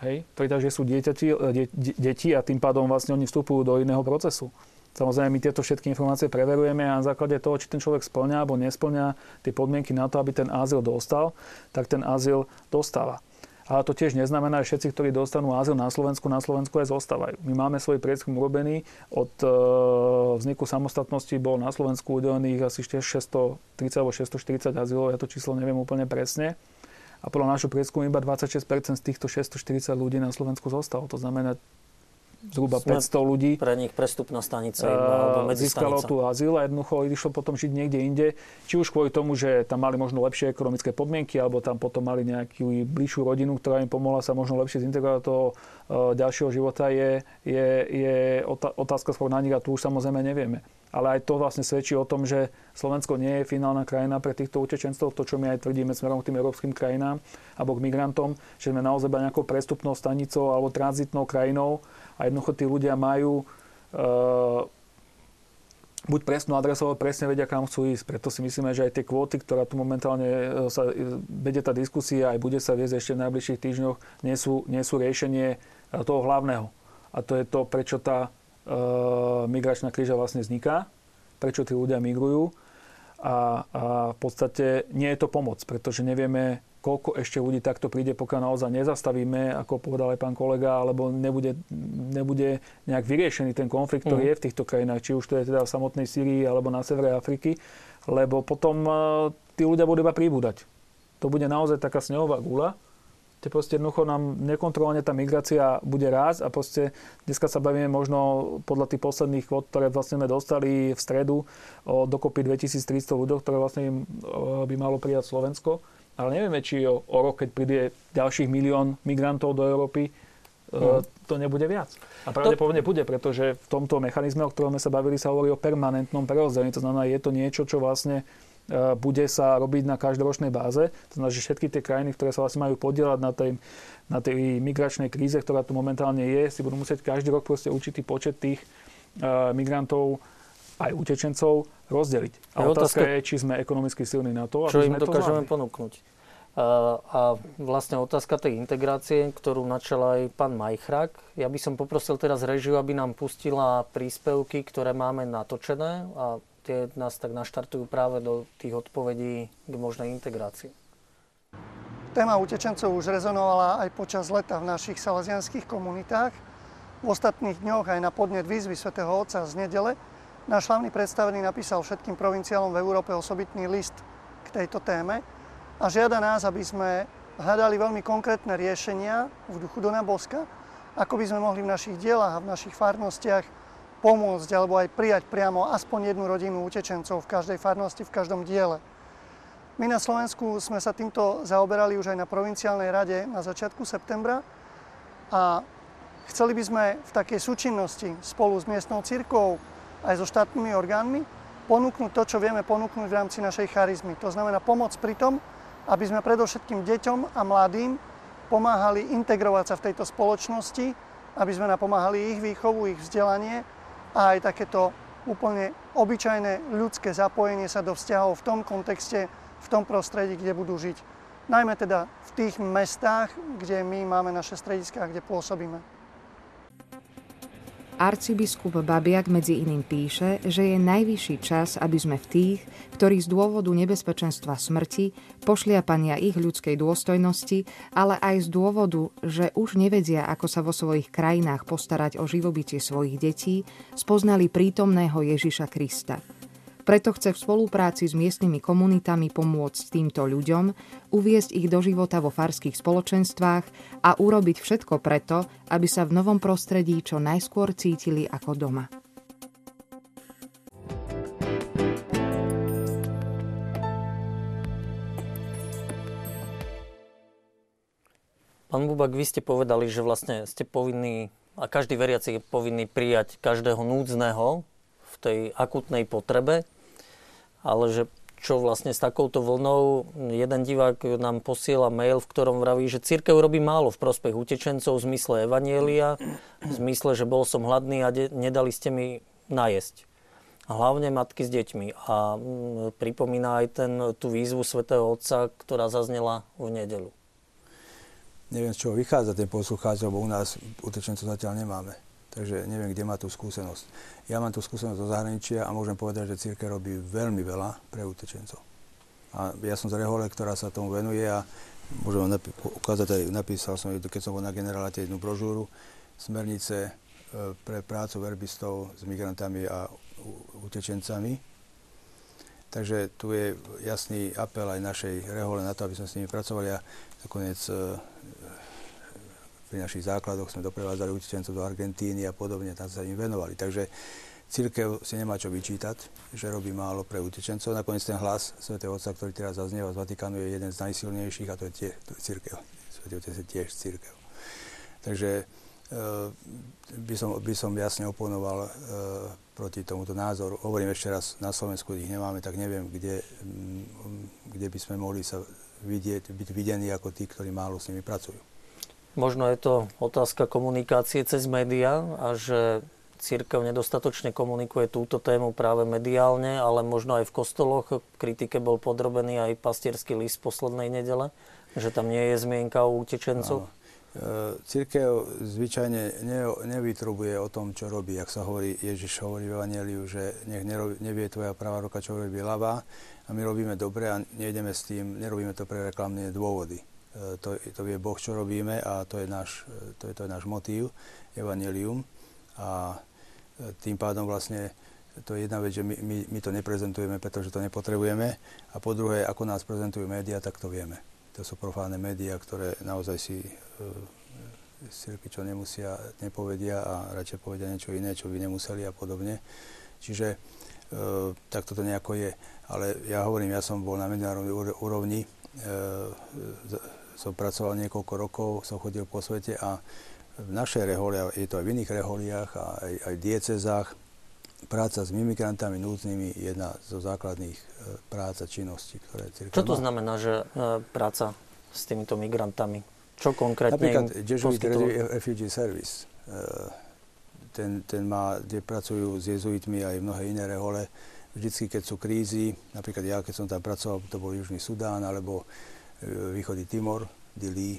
Hej? Tvrdia, že sú dieťati, de, de, deti a tým pádom vlastne oni vstupujú do iného procesu. Samozrejme, my tieto všetky informácie preverujeme a na základe toho, či ten človek splňa alebo nesplňa tie podmienky na to, aby ten azyl dostal, tak ten azyl dostáva. Ale to tiež neznamená, že všetci, ktorí dostanú azyl na Slovensku, na Slovensku aj zostávajú. My máme svoj prieskum urobený. Od e, vzniku samostatnosti bol na Slovensku udelených asi 630 alebo 640 azylov, ja to číslo neviem úplne presne. A podľa nášho prieskumu iba 26% z týchto 640 ľudí na Slovensku zostalo. To znamená, zhruba 500 ľudí. Pre nich prestupná stanica iba, alebo Získalo tu azyl a jednoducho išlo potom žiť niekde inde. Či už kvôli tomu, že tam mali možno lepšie ekonomické podmienky, alebo tam potom mali nejakú bližšiu rodinu, ktorá im pomohla sa možno lepšie zintegrovať do toho ďalšieho života, je, je, je otázka skôr na nich a tu už samozrejme nevieme. Ale aj to vlastne svedčí o tom, že Slovensko nie je finálna krajina pre týchto utečencov, to čo my aj tvrdíme smerom k tým európskym krajinám alebo k migrantom, že sme naozaj nejakou prestupnou stanicou alebo tranzitnou krajinou a jednoducho tí ľudia majú uh, buď presnú adresu, alebo presne vedia, kam chcú ísť. Preto si myslíme, že aj tie kvóty, ktorá tu momentálne e, sa e, vedie tá diskusia, aj bude sa viesť ešte v najbližších týždňoch, nie sú, nie sú riešenie toho hlavného. A to je to, prečo tá uh, migračná kríža vlastne vzniká, prečo tí ľudia migrujú. A, a v podstate nie je to pomoc, pretože nevieme koľko ešte ľudí takto príde, pokiaľ naozaj nezastavíme, ako povedal aj pán kolega, alebo nebude, nebude nejak vyriešený ten konflikt, ktorý mm. je v týchto krajinách, či už to je teda v samotnej Syrii alebo na severe Afriky, lebo potom uh, tí ľudia budú iba príbudať. To bude naozaj taká snehová gula, kde proste jednoducho nám nekontrolovane tá migrácia bude rásť a proste dneska sa bavíme možno podľa tých posledných kvot, ktoré vlastne sme dostali v stredu o dokopy 2300 ľudí, ktoré vlastne by malo prijať Slovensko ale nevieme, či o, o rok, keď príde ďalších milión migrantov do Európy, mm. to nebude viac. A pravdepodobne bude, pretože v tomto mechanizme, o ktorom sme sa bavili, sa hovorí o permanentnom prerozdelení. To znamená, je to niečo, čo vlastne bude sa robiť na každoročnej báze. To znamená, že všetky tie krajiny, ktoré sa vlastne majú podielať na tej, na tej migračnej kríze, ktorá tu momentálne je, si budú musieť každý rok proste určitý počet tých migrantov aj utečencov rozdeliť. A otázka, otázka je, či sme ekonomicky silní na to, čo im dokážeme ponúknuť. A vlastne otázka tej integrácie, ktorú načal aj pán Majchrak. Ja by som poprosil teraz režiu, aby nám pustila príspevky, ktoré máme natočené a tie nás tak naštartujú práve do tých odpovedí k možnej integrácii. Téma utečencov už rezonovala aj počas leta v našich salazianských komunitách. V ostatných dňoch aj na podnet výzvy svätého Otca z nedele náš hlavný predstavený napísal všetkým provinciálom v Európe osobitný list k tejto téme a žiada nás, aby sme hľadali veľmi konkrétne riešenia v duchu Dona Boska, ako by sme mohli v našich dielach a v našich farnostiach pomôcť alebo aj prijať priamo aspoň jednu rodinu utečencov v každej farnosti, v každom diele. My na Slovensku sme sa týmto zaoberali už aj na provinciálnej rade na začiatku septembra a chceli by sme v takej súčinnosti spolu s miestnou cirkvou aj so štátnymi orgánmi ponúknuť to, čo vieme ponúknuť v rámci našej charizmy. To znamená pomoc pri tom, aby sme predovšetkým deťom a mladým pomáhali integrovať sa v tejto spoločnosti, aby sme napomáhali ich výchovu, ich vzdelanie a aj takéto úplne obyčajné ľudské zapojenie sa do vzťahov v tom kontexte, v tom prostredí, kde budú žiť. Najmä teda v tých mestách, kde my máme naše strediská, kde pôsobíme. Arcibiskup Babiak medzi iným píše, že je najvyšší čas, aby sme v tých, ktorí z dôvodu nebezpečenstva smrti, pošliapania ich ľudskej dôstojnosti, ale aj z dôvodu, že už nevedia, ako sa vo svojich krajinách postarať o živobytie svojich detí, spoznali prítomného Ježiša Krista – preto chce v spolupráci s miestnymi komunitami pomôcť týmto ľuďom, uviesť ich do života vo farských spoločenstvách a urobiť všetko preto, aby sa v novom prostredí čo najskôr cítili ako doma. Pán Bubak, vy ste povedali, že vlastne ste povinní, a každý veriaci je povinný prijať každého núdzneho v tej akutnej potrebe, ale že čo vlastne s takouto vlnou, jeden divák nám posiela mail, v ktorom vraví, že církev robí málo v prospech utečencov v zmysle evanielia, v zmysle, že bol som hladný a de- nedali ste mi najesť. Hlavne matky s deťmi. A mm, pripomína aj ten, tú výzvu svätého Otca, ktorá zaznela v nedelu. Neviem, z čoho vychádza ten poslucháč, lebo u nás utečencov zatiaľ nemáme. Takže neviem, kde má tú skúsenosť. Ja mám tú skúsenosť zo zahraničia a môžem povedať, že církev robí veľmi veľa pre utečencov. A ja som z Rehole, ktorá sa tomu venuje a môžem vám napi- ukázať aj, napísal som, keď som bol na generálate jednu brožúru, smernice e, pre prácu verbistov s migrantami a utečencami. Takže tu je jasný apel aj našej rehole na to, aby sme s nimi pracovali a nakoniec e, pri našich základoch sme doprevádzali utečencov do Argentíny a podobne, tam sa im venovali. Takže církev si nemá čo vyčítať, že robí málo pre utečencov. Nakoniec ten hlas Sv. Otca, ktorý teraz zaznieva z Vatikánu, je jeden z najsilnejších a to je tiež církev. Sv. Otec je tiež církev. Takže e, by som, by som jasne oponoval e, proti tomuto názoru. Hovorím ešte raz, na Slovensku ich nemáme, tak neviem, kde, kde by sme mohli sa vidieť, byť videní ako tí, ktorí málo s nimi pracujú. Možno je to otázka komunikácie cez médiá a že církev nedostatočne komunikuje túto tému práve mediálne, ale možno aj v kostoloch. Kritike bol podrobený aj pastierský list poslednej nedele, že tam nie je zmienka o utečencoch. E, církev zvyčajne ne, nevytrubuje o tom, čo robí. Ak sa hovorí, Ježiš hovorí v Evangeliu, že nech nerobí, nevie tvoja pravá ruka, čo robí ľavá a my robíme dobre a nejdeme s tým, nerobíme to pre reklamné dôvody. To, to vie Boh, čo robíme a to je náš, to je, to je náš motív, evanelium. A e, tým pádom vlastne to je jedna vec, že my, my, my to neprezentujeme, pretože to nepotrebujeme. A po druhé, ako nás prezentujú médiá, tak to vieme. To sú profánne médiá, ktoré naozaj si e, čo nemusia, nepovedia a radšej povedia niečo iné, čo by nemuseli a podobne. Čiže e, tak toto nejako je. Ale ja hovorím, ja som bol na medzinárodnej úrovni e, som pracoval niekoľko rokov, som chodil po svete a v našej reholi, je to aj v iných reholiach a aj, aj diecezách, práca s imigrantami núdznymi je jedna zo základných e, prác a činností, ktoré cirkev Čo to má. znamená, že e, práca s týmito migrantami? Čo konkrétne Napríklad Jesuit Refugee Service. E, ten, ten má, kde pracujú s jezuitmi aj mnohé iné rehole. Vždycky, keď sú krízy, napríklad ja, keď som tam pracoval, to bol Južný Sudán, alebo východný Timor, Dili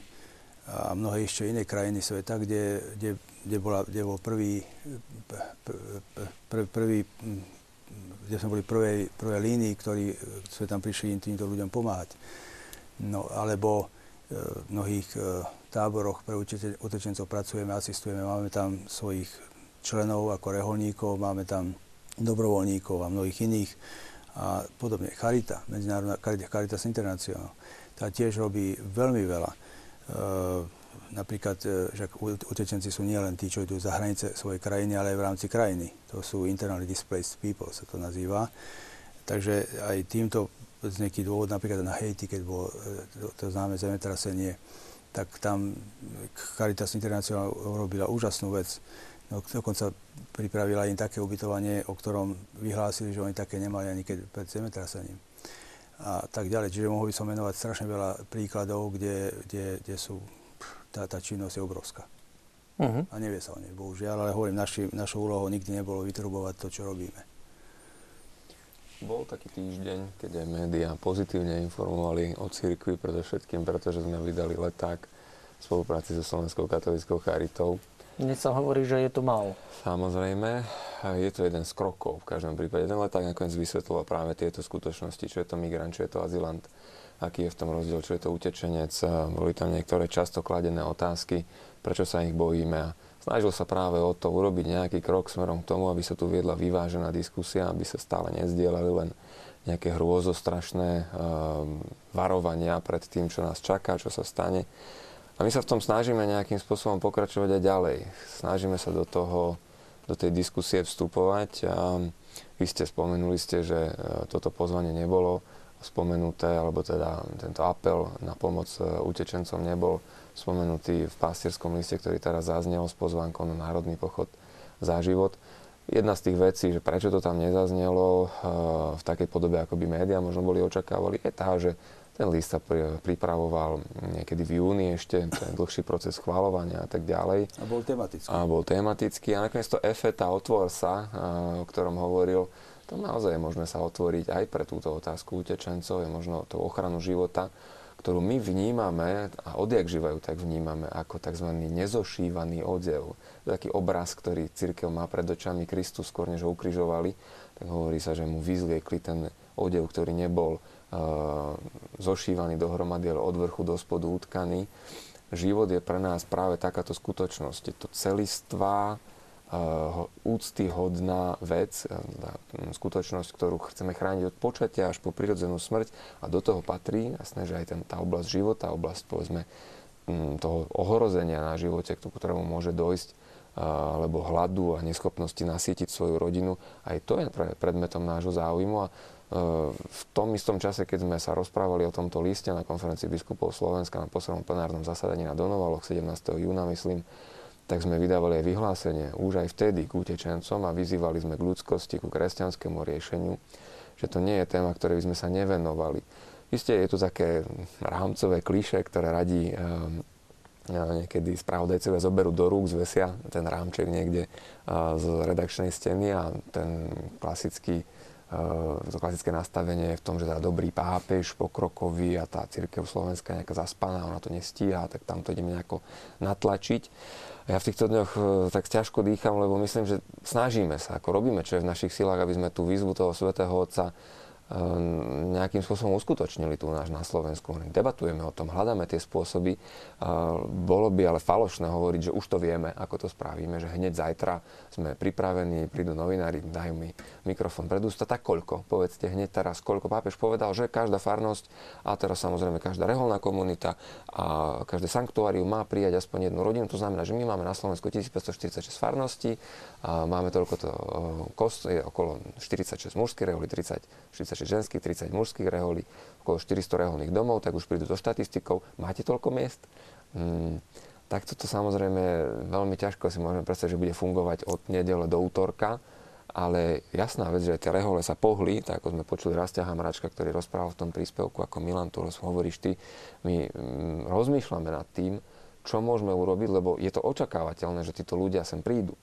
a mnohé ešte iné krajiny sveta, kde, kde, kde, bola, kde bol prvý, pr, prvý kde sme boli prvej, prvej línii, ktorí sme tam prišli týmto ľuďom pomáhať. No, alebo e, v mnohých e, táboroch pre utečencov pracujeme, asistujeme, máme tam svojich členov ako reholníkov, máme tam dobrovoľníkov a mnohých iných a podobne. Charita, Medzinárodná Caritas International tá tiež robí veľmi veľa. E, napríklad, že utečenci sú nielen tí, čo idú za hranice svojej krajiny, ale aj v rámci krajiny. To sú internally displaced people, sa to nazýva. Takže aj týmto z nejaký dôvod, napríklad na Haiti, keď bolo e, to, to známe zemetrasenie, tak tam Caritas International urobila úžasnú vec. No, dokonca pripravila im také ubytovanie, o ktorom vyhlásili, že oni také nemali ani keď pred zemetrasením a tak ďalej. Čiže mohol by som menovať strašne veľa príkladov, kde, kde, kde sú, tá, tá činnosť je obrovská. Uh-huh. A nevie sa o nej, bohužiaľ, ale hovorím, naši, našou úlohou nikdy nebolo vytrubovať to, čo robíme. Bol taký týždeň, keď aj médiá pozitívne informovali o cirkvi, predovšetkým pretože sme vydali leták v spolupráci so Slovenskou katolickou charitou dnes sa hovorí, že je to málo. Samozrejme, je to jeden z krokov v každom prípade. Ten leták nakoniec vysvetloval práve tieto skutočnosti, čo je to migrant, čo je to azylant, aký je v tom rozdiel, čo je to utečenec. Boli tam niektoré často kladené otázky, prečo sa ich bojíme. A snažil sa práve o to urobiť nejaký krok smerom k tomu, aby sa tu viedla vyvážená diskusia, aby sa stále nezdielali len nejaké hrôzostrašné um, varovania pred tým, čo nás čaká, čo sa stane a my sa v tom snažíme nejakým spôsobom pokračovať aj ďalej. Snažíme sa do toho, do tej diskusie vstupovať. A vy ste spomenuli ste, že e, toto pozvanie nebolo spomenuté, alebo teda tento apel na pomoc e, utečencom nebol spomenutý v pastierskom liste, ktorý teraz zaznel s pozvánkou na Národný pochod za život. Jedna z tých vecí, že prečo to tam nezaznelo v takej podobe, ako by médiá možno boli očakávali, je tá, že ten list sa pripravoval niekedy v júni ešte, ten dlhší proces schváľovania a tak ďalej. A bol tematický. A bol tematický. A nakoniec to efeta otvor sa, o ktorom hovoril, to naozaj je možné sa otvoriť aj pre túto otázku utečencov, je možno tú ochranu života, ktorú my vnímame a odjak živajú tak vnímame ako tzv. nezošívaný odev. Taký obraz, ktorý církev má pred očami Kristus skôr než ho ukrižovali, tak hovorí sa, že mu vyzliekli ten odev, ktorý nebol zošívaný dohromady, ale od vrchu do spodu utkaný. Život je pre nás práve takáto skutočnosť. Je to celistvá, úctyhodná vec, skutočnosť, ktorú chceme chrániť od počatia až po prirodzenú smrť a do toho patrí, jasné, že aj ten, tá oblasť života, oblasť povedzme toho ohrozenia na živote, k ktorému môže dojsť, alebo hladu a neschopnosti nasýtiť svoju rodinu, aj to je predmetom nášho záujmu a v tom istom čase, keď sme sa rozprávali o tomto liste na konferencii biskupov Slovenska na poslednom plenárnom zasadaní na Donovaloch 17. júna, myslím, tak sme vydávali aj vyhlásenie už aj vtedy k utečencom a vyzývali sme k ľudskosti, ku kresťanskému riešeniu, že to nie je téma, ktorej by sme sa nevenovali. Isté je tu také rámcové kliše, ktoré radí um, niekedy spravodajcovia zoberú do rúk, zvesia ten rámček niekde z redakčnej steny a ten klasický to klasické nastavenie je v tom, že teda dobrý pápež, pokrokový a tá církev slovenská nejaká zaspaná, ona to nestíha, tak tam to ideme nejako natlačiť. Ja v týchto dňoch eh, tak ťažko dýcham, lebo myslím, že snažíme sa, ako robíme, čo je v našich silách, aby sme tú výzvu toho svätého Otca nejakým spôsobom uskutočnili tu náš na Slovensku. Debatujeme o tom, hľadáme tie spôsoby. Bolo by ale falošné hovoriť, že už to vieme, ako to spravíme, že hneď zajtra sme pripravení, prídu novinári, dajú mi mikrofón pred ústa. Tak koľko? Povedzte hneď teraz, koľko pápež povedal, že každá farnosť, a teraz samozrejme každá reholná komunita a každé sanktuárium má prijať aspoň jednu rodinu. To znamená, že my máme na Slovensku 1546 farností, máme toľko to kost, je okolo 46 mužských reholí, 30, 46 30 ženských, 30 mužských reholí, okolo 400 reholných domov, tak už prídu so štatistikou. Máte toľko miest? Hmm, tak toto samozrejme veľmi ťažko si môžeme predstaviť, že bude fungovať od nedele do útorka, ale jasná vec, že tie rehole sa pohli, tak ako sme počuli Rastia Hamračka, ktorý rozprával v tom príspevku, ako Milan tu hovoríš ty, my mm, rozmýšľame nad tým, čo môžeme urobiť, lebo je to očakávateľné, že títo ľudia sem prídu.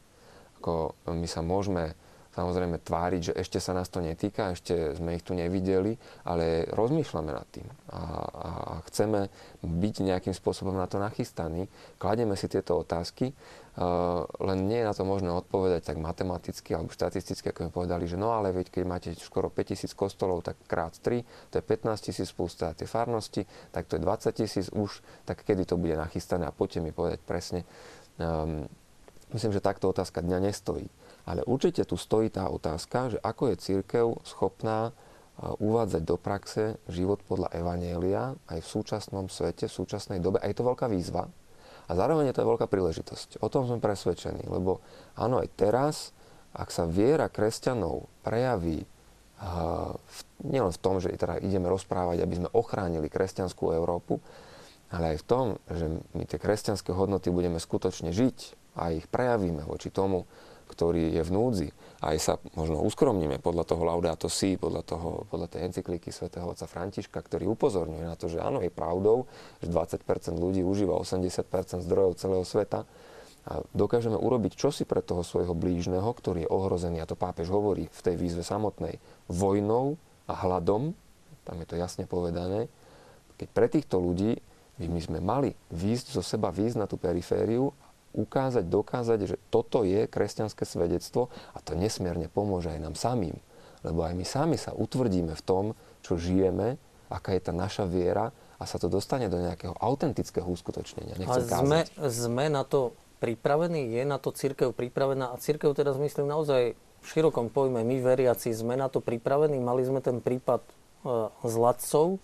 Ako my sa môžeme samozrejme tváriť, že ešte sa nás to netýka, ešte sme ich tu nevideli, ale rozmýšľame nad tým a, a chceme byť nejakým spôsobom na to nachystaní. Kladieme si tieto otázky, uh, len nie je na to možné odpovedať tak matematicky alebo štatisticky, ako sme povedali, že no ale veď keď máte skoro 5000 kostolov, tak krát 3, to je 15 tisíc plus tie farnosti, tak to je 20 tisíc už, tak kedy to bude nachystané a poďte mi povedať presne. Um, myslím, že takto otázka dňa nestojí. Ale určite tu stojí tá otázka, že ako je církev schopná uvádzať do praxe život podľa Evanielia aj v súčasnom svete, v súčasnej dobe. A je to veľká výzva. A zároveň je to aj veľká príležitosť. O tom sme presvedčení, lebo áno, aj teraz, ak sa viera kresťanov prejaví uh, v, nielen v tom, že teda ideme rozprávať, aby sme ochránili kresťanskú Európu, ale aj v tom, že my tie kresťanské hodnoty budeme skutočne žiť a ich prejavíme voči tomu, ktorý je v núdzi, aj sa možno uskromníme podľa toho Laudato Si, podľa, toho, podľa tej encykliky svätého otca Františka, ktorý upozorňuje na to, že áno, je pravdou, že 20% ľudí užíva 80% zdrojov celého sveta. A dokážeme urobiť čosi pre toho svojho blížneho, ktorý je ohrozený, a to pápež hovorí v tej výzve samotnej, vojnou a hladom, tam je to jasne povedané, keď pre týchto ľudí by my sme mali výjsť zo seba, výjsť na tú perifériu ukázať, dokázať, že toto je kresťanské svedectvo a to nesmierne pomôže aj nám samým. Lebo aj my sami sa utvrdíme v tom, čo žijeme, aká je tá naša viera a sa to dostane do nejakého autentického uskutočnenia. Nechcem a sme, sme na to pripravení? Je na to církev pripravená? A církev teraz myslím naozaj v širokom pojme, my veriaci sme na to pripravení. Mali sme ten prípad e, s Ladcov,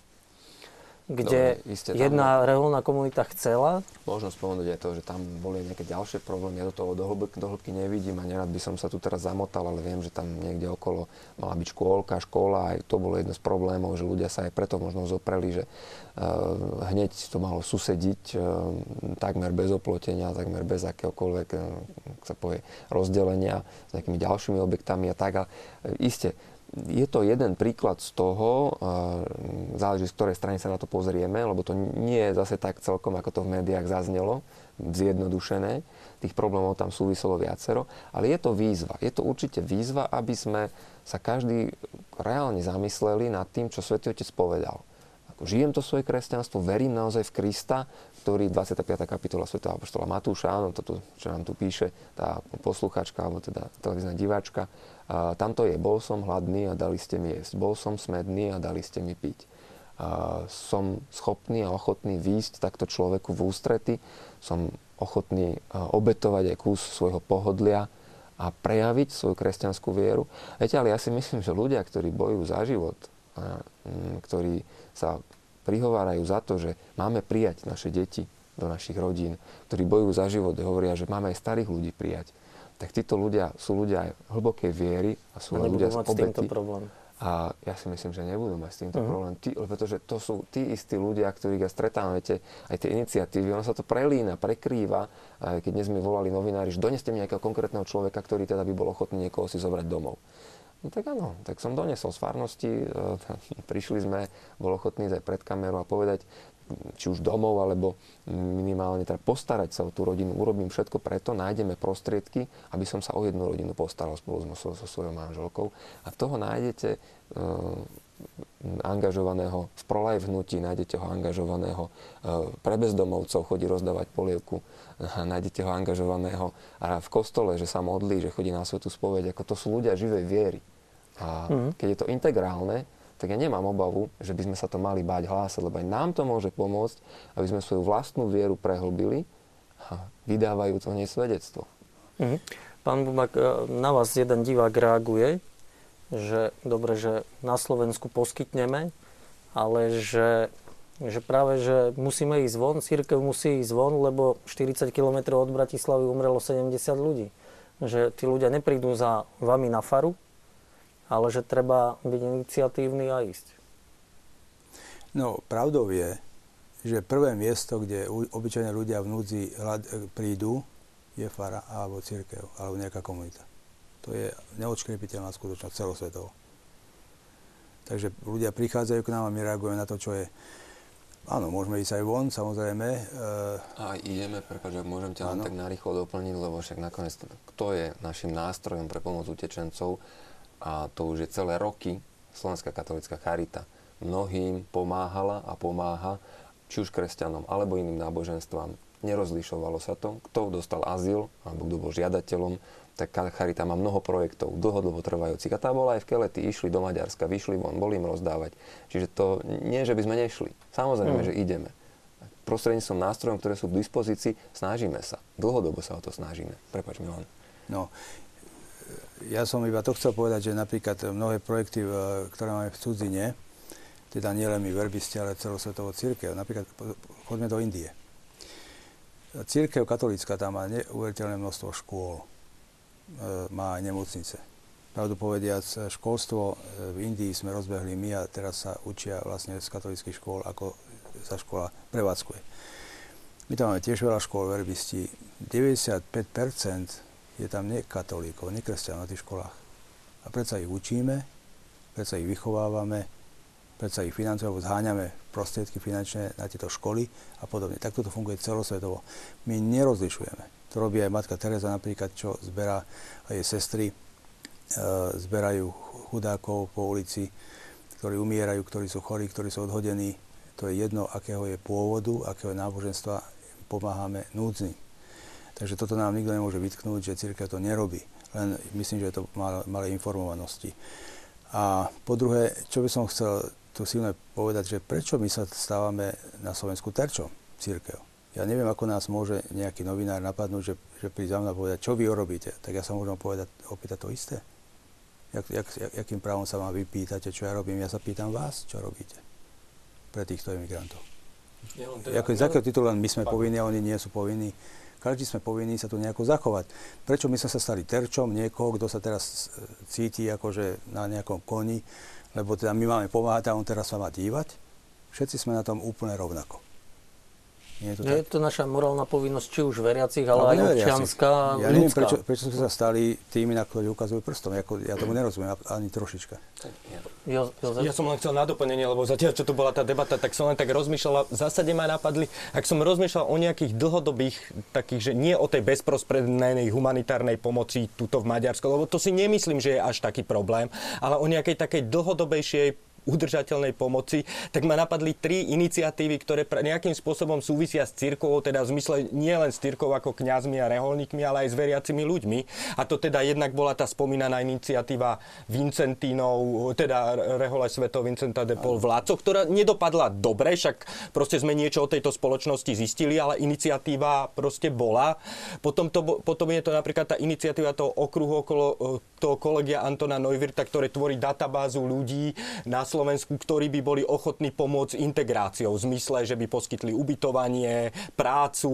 kde Dobre, isté, jedna tam... reholná komunita chcela. Možno spomenúť aj to, že tam boli nejaké ďalšie problémy. Ja do toho do hĺbky, do hĺbky nevidím a nerad by som sa tu teraz zamotal, ale viem, že tam niekde okolo mala byť škôlka, škola. Aj to bolo jedno z problémov, že ľudia sa aj preto možno zopreli, že uh, hneď to malo susediť uh, takmer bez oplotenia, takmer bez akéhokoľvek, uh, sa povie, rozdelenia s nejakými ďalšími objektami a tak. A uh, iste, je to jeden príklad z toho, záleží z ktorej strany sa na to pozrieme, lebo to nie je zase tak celkom, ako to v médiách zaznelo, zjednodušené. Tých problémov tam súviselo viacero, ale je to výzva. Je to určite výzva, aby sme sa každý reálne zamysleli nad tým, čo Svetý Otec povedal. Ako žijem to svoje kresťanstvo, verím naozaj v Krista, ktorý 25. kapitola Sv. Apoštola Matúša, áno, toto, čo nám tu píše tá posluchačka, alebo teda televízna diváčka, a tamto je, bol som hladný a dali ste mi jesť, bol som smedný a dali ste mi piť. A som schopný a ochotný výjsť takto človeku v ústrety, som ochotný obetovať aj kus svojho pohodlia a prejaviť svoju kresťanskú vieru. Viete, ale ja si myslím, že ľudia, ktorí bojujú za život, a, ktorí sa prihovárajú za to, že máme prijať naše deti do našich rodín, ktorí bojujú za život, hovoria, že máme aj starých ľudí prijať, tak títo ľudia sú ľudia aj hlbokej viery a sú a ľudia z obety. A ja si myslím, že nebudú mať s týmto uh-huh. problém, tí, pretože to sú tí istí ľudia, ktorých ja stretávate, aj tie iniciatívy, ono sa to prelína, prekrýva. Aj keď dnes mi volali novinári, že doneste mi nejakého konkrétneho človeka, ktorý teda by bol ochotný niekoho si zobrať domov. No tak áno, tak som donesol z farnosti, e, [LAUGHS] prišli sme, bol ochotný aj pred kameru a povedať, či už domov, alebo minimálne teda postarať sa o tú rodinu. Urobím všetko preto, nájdeme prostriedky, aby som sa o jednu rodinu postaral spolu so, so svojou manželkou. A toho nájdete e, angažovaného v prolife hnutí, nájdete ho angažovaného e, pre bezdomovcov, chodí rozdávať polievku, nájdete ho angažovaného a v kostole, že sa modlí, že chodí na svetu spoveď, ako to sú ľudia živej viery. A mm. keď je to integrálne, tak ja nemám obavu, že by sme sa to mali báť hlásať, lebo aj nám to môže pomôcť, aby sme svoju vlastnú vieru prehlbili a vydávajú to nej svedectvo. Mm. Pán Bubak, e, na vás jeden divák reaguje, že dobre, že na Slovensku poskytneme, ale že, že práve, že musíme ísť von, církev musí ísť von, lebo 40 km od Bratislavy umrelo 70 ľudí. Že tí ľudia neprídu za vami na faru, ale že treba byť iniciatívny a ísť. No, pravdou je, že prvé miesto, kde obyčajne ľudia v núdzi prídu, je fara alebo církev, alebo nejaká komunita. To je neodškrepiteľná skutočnosť celosvetovo. Takže ľudia prichádzajú k nám a my reagujeme na to, čo je. Áno, môžeme ísť aj von, samozrejme. Eh, a ideme, prepáč, ak môžem ťa len tak narýchlo doplniť, lebo však nakoniec kto je našim nástrojom pre pomoc utečencov, a to už je celé roky, Slovenská katolická charita mnohým pomáhala a pomáha, či už kresťanom alebo iným náboženstvám. Nerozlišovalo sa to, kto dostal azyl alebo kto bol žiadateľom, tak Charita má mnoho projektov, dlhodobo trvajúcich. A tá bola aj v Kelety, išli do Maďarska, vyšli von, boli im rozdávať. Čiže to nie, že by sme nešli. Samozrejme, mm. že ideme. Prostredníctvom nástrojom, ktoré sú k dispozícii, snažíme sa. Dlhodobo sa o to snažíme. Prepač, Milan. No, ja som iba to chcel povedať, že napríklad mnohé projekty, ktoré máme v cudzine, teda nielen my verbisti, ale celosvetovú církev, napríklad chodme do Indie. Církev katolícka tam má neuveriteľné množstvo škôl, e, má aj nemocnice. Pravdu povediac, školstvo e, v Indii sme rozbehli my a teraz sa učia vlastne z katolických škôl, ako sa škola prevádzkuje. My tam máme tiež veľa škôl, verbisti. 95% je tam nekatolíkov, nekresťanov na tých školách. A predsa ich učíme, predsa ich vychovávame, predsa ich financujeme, zháňame prostriedky finančné na tieto školy a podobne. Takto to funguje celosvetovo. My nerozlišujeme. To robí aj matka Teresa napríklad, čo zberá a jej sestry, e, zberajú chudákov po ulici, ktorí umierajú, ktorí sú chorí, ktorí sú odhodení. To je jedno, akého je pôvodu, akého je náboženstva, pomáhame núdznym. Takže toto nám nikto nemôže vytknúť, že církev to nerobí. Len myslím, že je to malé, informovanosti. A po druhé, čo by som chcel tu silne povedať, že prečo my sa stávame na Slovensku terčom církev. Ja neviem, ako nás môže nejaký novinár napadnúť, že, že príde za mňa povedať, čo vy urobíte. Tak ja sa môžem povedať, opýtať to isté. Jak, jak, jak, jakým právom sa ma vy pýtate, čo ja robím? Ja sa pýtam vás, čo robíte. pre týchto imigrantov. Ja, teda, Ako, z akého titulu my sme povinní a oni nie sú povinní? Každý sme povinní sa tu nejako zachovať. Prečo my sme sa stali terčom niekoho, kto sa teraz e, cíti akože na nejakom koni, lebo teda my máme pomáhať a on teraz sa má dívať? Všetci sme na tom úplne rovnako. Nie je to, Nie je to naša morálna povinnosť, či už veriacich, ale aj občianská, Ja neviem, prečo, prečo sme sa stali tými, na ktorí ukazujú prstom. Jako, ja tomu nerozumiem ani trošička. Jo, ja som len chcel na doplnenie, lebo zatiaľ, čo tu bola tá debata, tak som len tak rozmýšľal, v zásade ma napadli, ak som rozmýšľal o nejakých dlhodobých, takých, že nie o tej bezprostrednej humanitárnej pomoci tuto v Maďarsku, lebo to si nemyslím, že je až taký problém, ale o nejakej takej dlhodobejšej udržateľnej pomoci, tak ma napadli tri iniciatívy, ktoré nejakým spôsobom súvisia s cirkvou, teda v zmysle nie len s cirkvou ako kňazmi a reholníkmi, ale aj s veriacimi ľuďmi. A to teda jednak bola tá spomínaná iniciatíva Vincentínov, teda rehole Svetov Vincenta de Paul v Lácoch, ktorá nedopadla dobre, však proste sme niečo o tejto spoločnosti zistili, ale iniciatíva proste bola. Potom, to, potom je to napríklad tá iniciatíva toho okruhu okolo toho kolegia Antona Neuwirta, ktoré tvorí databázu ľudí na Slovensku, ktorí by boli ochotní pomôcť integráciou v zmysle, že by poskytli ubytovanie, prácu,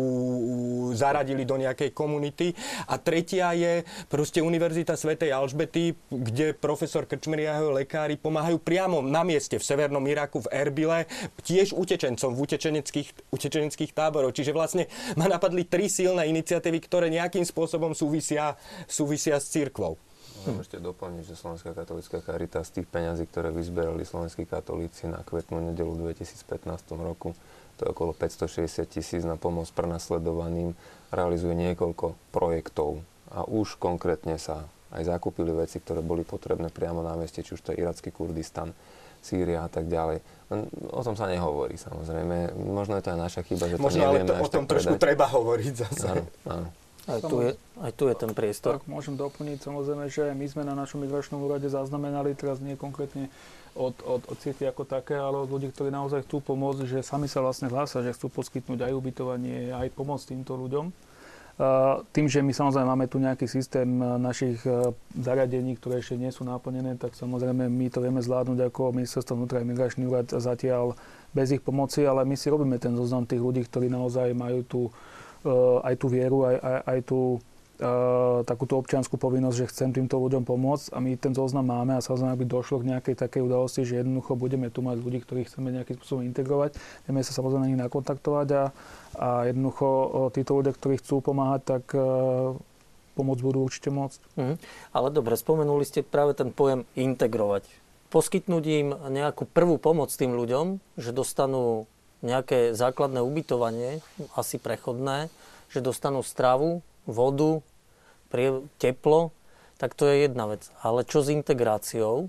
zaradili do nejakej komunity. A tretia je proste Univerzita svätej Alžbety, kde profesor Krčmery a jeho lekári pomáhajú priamo na mieste v Severnom Iraku, v Erbile, tiež utečencom v utečeneckých, utečeneckých táboroch. Čiže vlastne ma napadli tri silné iniciatívy, ktoré nejakým spôsobom súvisia, súvisia s církvou. Môžem ešte doplniť, že Slovenská katolická charita z tých peňazí, ktoré vyzberali slovenskí katolíci na kvetnú nedelu v 2015 roku, to je okolo 560 tisíc na pomoc prenasledovaným, realizuje niekoľko projektov a už konkrétne sa aj zakúpili veci, ktoré boli potrebné priamo na mieste, či už to je iracký Kurdistan, Sýria a tak ďalej. O tom sa nehovorí samozrejme. Možno je to aj naša chyba, že to Možno, nevieme ale to, o tom trošku predať. treba hovoriť zase. Áno, áno. Aj tu, je, aj tu je ten priestor. Tak môžem doplniť samozrejme, že my sme na našom migračnom úrade zaznamenali, teraz nie konkrétne od, od, od cirkvi ako také, ale od ľudí, ktorí naozaj chcú pomôcť, že sami sa vlastne hlásia, že chcú poskytnúť aj ubytovanie, aj pomoc týmto ľuďom. Tým, že my samozrejme máme tu nejaký systém našich zariadení, ktoré ešte nie sú naplnené, tak samozrejme my to vieme zvládnuť ako ministerstvo vnútra a migračný úrad zatiaľ bez ich pomoci, ale my si robíme ten zoznam tých ľudí, ktorí naozaj majú tú aj tú vieru, aj, aj, aj tú uh, takúto občianskú povinnosť, že chcem týmto ľuďom pomôcť a my ten zoznam máme a samozrejme, aby došlo k nejakej takej udalosti, že jednoducho budeme tu mať ľudí, ktorých chceme nejakým spôsobom integrovať, vieme sa samozrejme na nich nakontaktovať a, a jednoducho uh, títo ľudia, ktorí chcú pomáhať, tak pomôcť budú určite môcť. Mhm. Ale dobre, spomenuli ste práve ten pojem integrovať. Poskytnúť im nejakú prvú pomoc tým ľuďom, že dostanú nejaké základné ubytovanie, asi prechodné, že dostanú stravu, vodu, teplo, tak to je jedna vec. Ale čo s integráciou?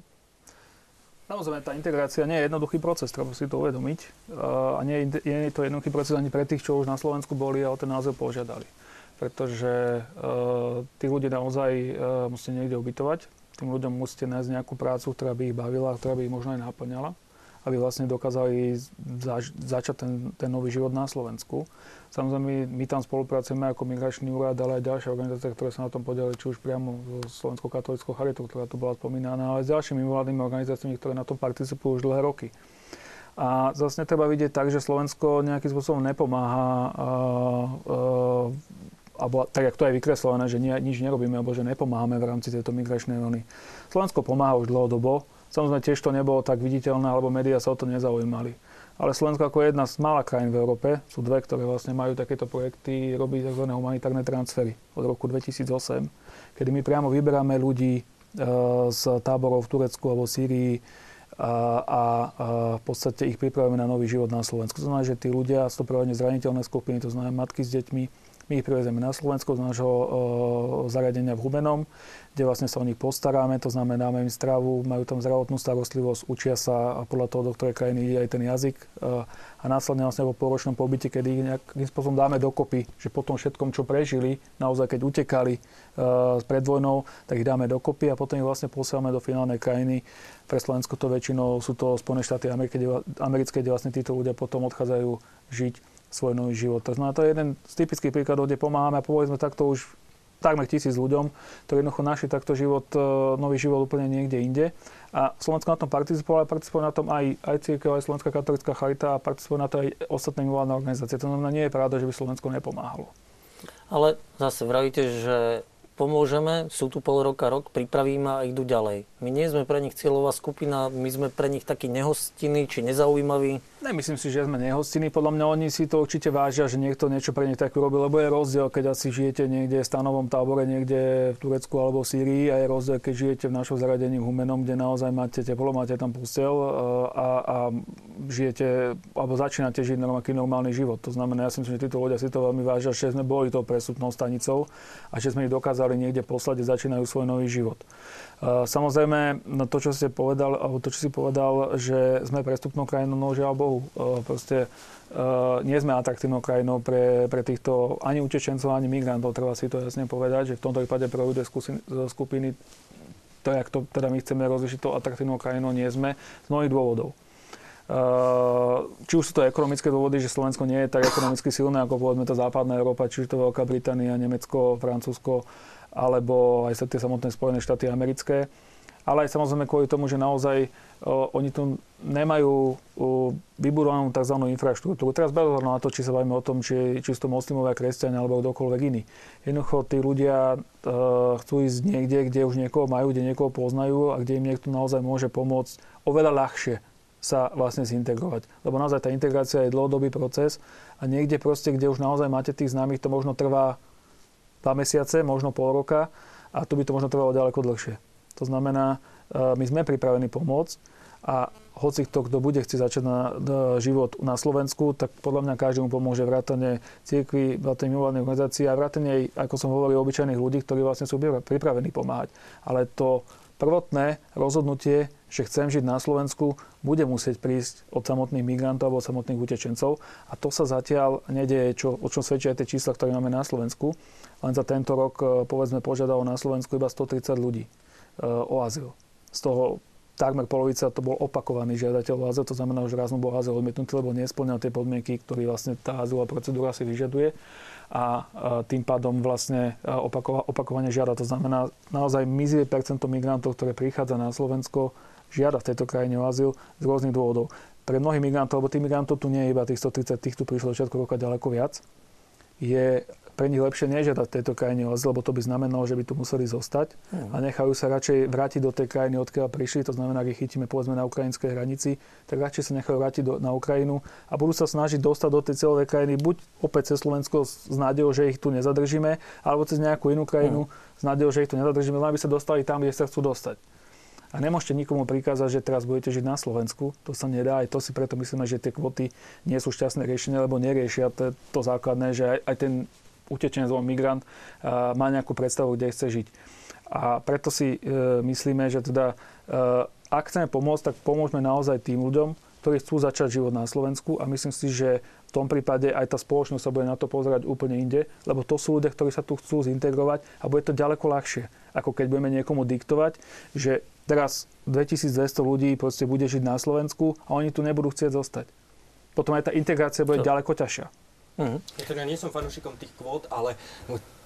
Samozrejme, tá integrácia nie je jednoduchý proces, treba si to uvedomiť. A nie, je to jednoduchý proces ani pre tých, čo už na Slovensku boli a o ten názov požiadali. Pretože uh, tí ľudia naozaj uh, musíte niekde ubytovať. Tým ľuďom musíte nájsť nejakú prácu, ktorá by ich bavila, ktorá by ich možno aj naplňala aby vlastne dokázali zač- začať ten, ten nový život na Slovensku. Samozrejme, my, my tam spolupracujeme ako Migračný úrad, ale aj ďalšie organizácie, ktoré sa na tom podielili, či už priamo so Slovenskou katolickou charitou, ktorá tu bola spomínaná, ale s ďalšími mimovládnymi organizáciami, ktoré na tom participujú už dlhé roky. A zase treba vidieť tak, že Slovensko nejakým spôsobom nepomáha uh, uh, alebo tak, jak to je vykreslené, že nie, nič nerobíme, alebo že nepomáhame v rámci tejto migračnej vlny. Slovensko pomáha už dlhodobo, Samozrejme tiež to nebolo tak viditeľné, alebo médiá sa o to nezaujímali. Ale Slovensko ako jedna z mála krajín v Európe, sú dve, ktoré vlastne majú takéto projekty, robí tzv. humanitárne transfery od roku 2008, kedy my priamo vyberáme ľudí e, z táborov v Turecku alebo Sýrii a, a, a v podstate ich pripravujeme na nový život na Slovensku. To znamená, že tí ľudia sú to zraniteľné skupiny, to znamená matky s deťmi, my ich privezeme na Slovensko z nášho zariadenia v Hubenom, kde vlastne sa o nich postaráme, to znamená, dáme im stravu, majú tam zdravotnú starostlivosť, učia sa a podľa toho, do ktorej krajiny ide aj ten jazyk. A následne vlastne po pôročnom pobyte, kedy ich nejakým spôsobom dáme dokopy, že po tom všetkom, čo prežili, naozaj keď utekali pred vojnou, tak ich dáme dokopy a potom ich vlastne posielame do finálnej krajiny. Pre Slovensko to väčšinou sú to Spojené štáty americké, kde vlastne títo ľudia potom odchádzajú žiť svoj nový život. To znamená, to je jeden z typických príkladov, kde pomáhame a povedzme takto už takmer tisíc ľuďom, ktorí jednoducho našli takto život, e, nový život úplne niekde inde. A Slovensko na tom participovalo, participovalo na tom aj, aj církev, aj Slovenská katolická charita a participovali na to aj ostatné mimovládne organizácie. To znamená, nie je pravda, že by Slovensko nepomáhalo. Ale zase vravíte, že pomôžeme, sú tu pol roka, rok, pripravíme a idú ďalej. My nie sme pre nich cieľová skupina, my sme pre nich takí nehostinní či nezaujímaví. Nemyslím si, že sme nehostinní. Podľa mňa oni si to určite vážia, že niekto niečo pre nich tak urobil, lebo je rozdiel, keď asi žijete niekde v stanovom tábore, niekde v Turecku alebo v Sýrii a je rozdiel, keď žijete v našom zaradení v Humenom, kde naozaj máte teplo, máte tam pustel e, a, a žijete, alebo začínate žiť nejaký normálny život. To znamená, ja si myslím, že títo ľudia si to veľmi vážia, že sme boli tou presúpnou stanicou a že sme ich dokázali niekde poslať a začínajú svoj nový život. Samozrejme, no to, čo ste povedal, alebo to, čo si povedal, že sme prestupnou krajinou, no žiaľ Bohu, proste nie sme atraktívnou krajinou pre, pre týchto ani utečencov, ani migrantov. Treba si to jasne povedať, že v tomto prípade pre ľudia skupiny, to, jak to teda my chceme rozlišiť, to atraktívnou krajinou nie sme z mnohých dôvodov. Či už sú to ekonomické dôvody, že Slovensko nie je tak ekonomicky silné ako povedzme tá západná Európa, či už to Veľká Británia, Nemecko, Francúzsko, alebo aj sa tie samotné Spojené štáty americké. Ale aj samozrejme kvôli tomu, že naozaj o, oni tu nemajú o, vybudovanú tzv. infraštruktúru. Teraz bez na to, či sa bavíme o tom, či, či sú to moslimové kresťania alebo kdokoľvek iný. Jednoducho tí ľudia e, chcú ísť niekde, kde už niekoho majú, kde niekoho poznajú a kde im niekto naozaj môže pomôcť oveľa ľahšie sa vlastne zintegrovať. Lebo naozaj tá integrácia je dlhodobý proces a niekde proste, kde už naozaj máte tých známych, to možno trvá dva mesiace, možno pol roka a tu by to možno trvalo ďaleko dlhšie. To znamená, e, my sme pripravení pomôcť a hoci kto, kto bude chcieť začať na, život na Slovensku, tak podľa mňa každému pomôže vrátane cirkvi, vrátane mimovládnej organizácie a vrátane aj, ako som hovoril, obyčajných ľudí, ktorí vlastne sú pripravení pomáhať. Ale to prvotné rozhodnutie, že chcem žiť na Slovensku, bude musieť prísť od samotných migrantov alebo samotných utečencov. A to sa zatiaľ nedieje, čo, o čom svedčia aj tie čísla, ktoré máme na Slovensku. Len za tento rok, e, povedzme, požiadalo na Slovensku iba 130 ľudí e, o azyl. Z toho takmer polovica to bol opakovaný žiadateľ o azyl, to znamená, že raz mu bol azyl odmietnutý, lebo nesplňal tie podmienky, ktoré vlastne tá azylová procedúra si vyžaduje a e, tým pádom vlastne opakova, opakovane žiada. To znamená, naozaj mizivé percento migrantov, ktoré prichádza na Slovensko, žiada v tejto krajine o azyl z rôznych dôvodov. Pre mnohých migrantov, lebo tých migrantov tu nie je iba tých 130, tých tu prišlo začiatku roka ďaleko viac, je pre nich lepšie nežiadať v tejto krajine o lebo to by znamenalo, že by tu museli zostať uh-huh. a nechajú sa radšej vrátiť do tej krajiny, odkiaľ prišli. To znamená, ak ich chytíme povedzme na ukrajinskej hranici, tak radšej sa nechajú vrátiť do, na Ukrajinu a budú sa snažiť dostať do tej celovej krajiny buď opäť cez Slovensko s nádejou, že ich tu nezadržíme, alebo cez nejakú inú krajinu uh-huh. s nádejou, že ich tu nezadržíme, len aby sa dostali tam, kde sa chcú dostať. A nemôžete nikomu prikázať, že teraz budete žiť na Slovensku. To sa nedá. Aj to si preto myslíme, že tie kvoty nie sú šťastné riešenie, lebo neriešia to, to základné, že aj, aj ten utečenec alebo migrant má nejakú predstavu, kde chce žiť. A preto si e, myslíme, že teda e, ak chceme pomôcť, tak pomôžeme naozaj tým ľuďom, ktorí chcú začať život na Slovensku a myslím si, že v tom prípade aj tá spoločnosť sa bude na to pozerať úplne inde, lebo to sú ľudia, ktorí sa tu chcú zintegrovať a bude to ďaleko ľahšie, ako keď budeme niekomu diktovať, že teraz 2200 ľudí proste bude žiť na Slovensku a oni tu nebudú chcieť zostať. Potom aj tá integrácia bude to... ďaleko ťažšia. Mm-hmm. Ja nie som fanúšikom tých kvót, ale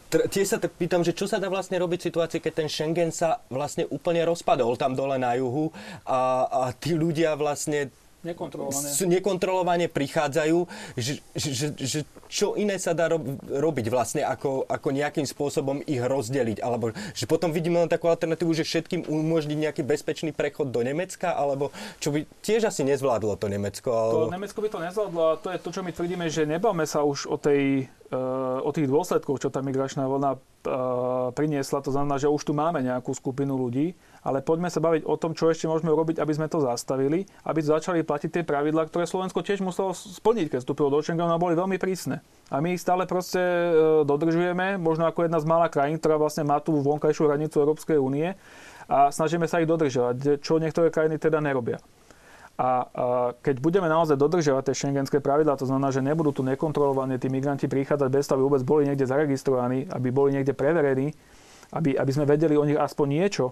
Tiež sa pýtam, že čo sa dá vlastne robiť v situácii, keď ten Schengen sa vlastne úplne rozpadol tam dole na juhu a, a tí ľudia vlastne Nekontrolované. nekontrolovane prichádzajú, že, že, že čo iné sa dá robiť vlastne, ako, ako nejakým spôsobom ich rozdeliť, alebo že potom vidíme len takú alternatívu, že všetkým umožniť nejaký bezpečný prechod do Nemecka, alebo čo by tiež asi nezvládlo to Nemecko. Alebo... To Nemecko by to nezvládlo a to je to, čo my tvrdíme, že nebáme sa už o tej o tých dôsledkoch, čo tá migračná vlna priniesla. To znamená, že už tu máme nejakú skupinu ľudí, ale poďme sa baviť o tom, čo ešte môžeme robiť, aby sme to zastavili, aby začali platiť tie pravidlá, ktoré Slovensko tiež muselo splniť, keď vstúpilo do Schengenu a boli veľmi prísne. A my ich stále proste e, dodržujeme, možno ako jedna z malých krajín, ktorá vlastne má tú vonkajšiu hranicu Európskej únie a snažíme sa ich dodržovať, čo niektoré krajiny teda nerobia. A, keď budeme naozaj dodržiavať tie šengenské pravidlá, to znamená, že nebudú tu nekontrolovaní tí migranti prichádzať bez toho, aby vôbec boli niekde zaregistrovaní, aby boli niekde preverení, aby, aby sme vedeli o nich aspoň niečo,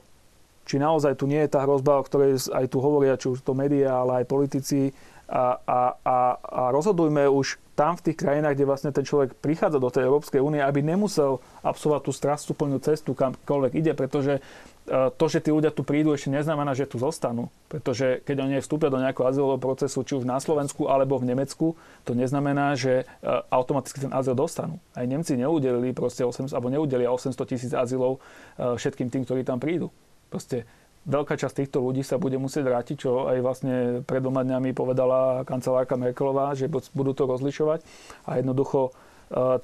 či naozaj tu nie je tá hrozba, o ktorej aj tu hovoria, či už to médiá, ale aj politici, a, a, a, a rozhodujme už tam v tých krajinách, kde vlastne ten človek prichádza do tej Európskej únie, aby nemusel absolvovať tú strastuplnú cestu, kamkoľvek ide, pretože to, že tí ľudia tu prídu, ešte neznamená, že tu zostanú. Pretože keď oni vstúpia do nejakého azylového procesu, či už na Slovensku alebo v Nemecku, to neznamená, že e, automaticky ten azyl dostanú. Aj Nemci neudelili proste 800, alebo neudelia 800 tisíc azylov e, všetkým tým, ktorí tam prídu. Proste veľká časť týchto ľudí sa bude musieť vrátiť, čo aj vlastne pred doma dňami povedala kancelárka Merkelová, že budú to rozlišovať a jednoducho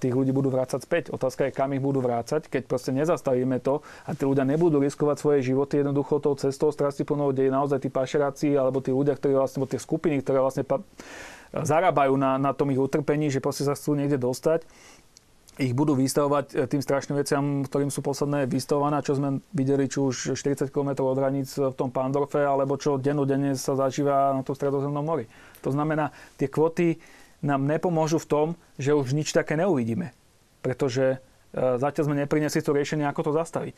tých ľudí budú vrácať späť. Otázka je, kam ich budú vrácať, keď proste nezastavíme to a tí ľudia nebudú riskovať svoje životy jednoducho tou cestou strastiplnou, kde je naozaj tí pašeráci alebo tí ľudia, ktorí vlastne, tie skupiny, ktoré vlastne pa- zarábajú na, na tom ich utrpení, že proste sa chcú niekde dostať ich budú vystavovať e, tým strašným veciam, ktorým sú posledné vystavované, čo sme videli, či už 40 km od hraníc v tom Pandorfe, alebo čo dennodenne sa zažíva na tom stredozemnom mori. To znamená, tie kvoty nám nepomôžu v tom, že už nič také neuvidíme. Pretože e, zatiaľ sme neprinesli to riešenie, ako to zastaviť.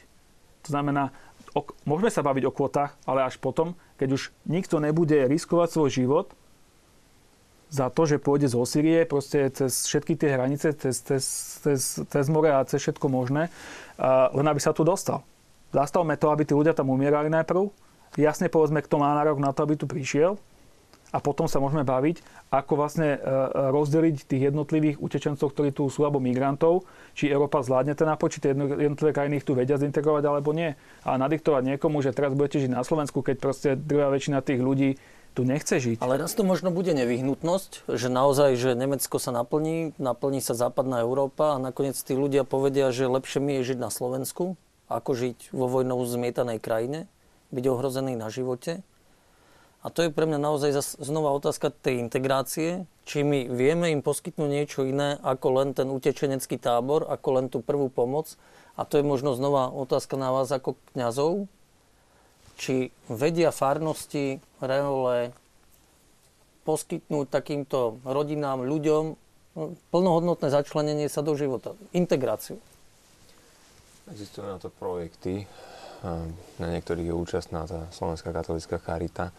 To znamená, ok, môžeme sa baviť o kvotách, ale až potom, keď už nikto nebude riskovať svoj život za to, že pôjde zo Syrie proste cez všetky tie hranice, cez, cez, cez, cez more a cez všetko možné, len aby sa tu dostal. Zastavme to, aby tí ľudia tam umierali najprv, jasne povedzme, kto má nárok na to, aby tu prišiel a potom sa môžeme baviť, ako vlastne e, e, rozdeliť tých jednotlivých utečencov, ktorí tu sú, alebo migrantov, či Európa zvládne ten nápoč, či tie jednotlivé krajiny ich tu vedia zintegrovať, alebo nie. A nadiktovať niekomu, že teraz budete žiť na Slovensku, keď proste druhá väčšina tých ľudí tu nechce žiť. Ale raz to možno bude nevyhnutnosť, že naozaj, že Nemecko sa naplní, naplní sa západná Európa a nakoniec tí ľudia povedia, že lepšie mi je žiť na Slovensku, ako žiť vo vojnou zmietanej krajine, byť ohrozený na živote. A to je pre mňa naozaj znova otázka tej integrácie, či my vieme im poskytnúť niečo iné ako len ten utečenecký tábor, ako len tú prvú pomoc. A to je možno znova otázka na vás ako kňazov, či vedia farnosti, reole poskytnúť takýmto rodinám, ľuďom no, plnohodnotné začlenenie sa do života, integráciu. Existujú na to projekty, na niektorých je účastná tá Slovenská katolická charita,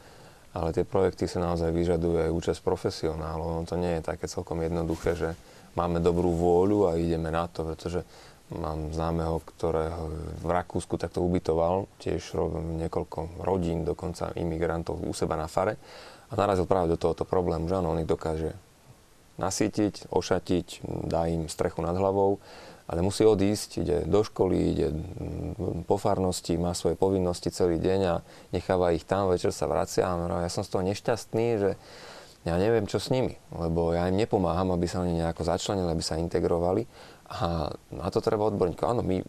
ale tie projekty sa naozaj vyžadujú aj účasť profesionálov. No to nie je také celkom jednoduché, že máme dobrú vôľu a ideme na to, pretože Mám známeho, ktorého v Rakúsku takto ubytoval, tiež niekoľko rodín, dokonca imigrantov u seba na fare a narazil práve do tohoto problému, že áno, on ich dokáže nasítiť, ošatiť, dá im strechu nad hlavou, ale musí odísť, ide do školy, ide po farnosti, má svoje povinnosti celý deň a necháva ich tam, večer sa vracia a ja som z toho nešťastný, že ja neviem, čo s nimi, lebo ja im nepomáham, aby sa oni nejako začlenili, aby sa integrovali a na to treba odborníkov. Áno, my,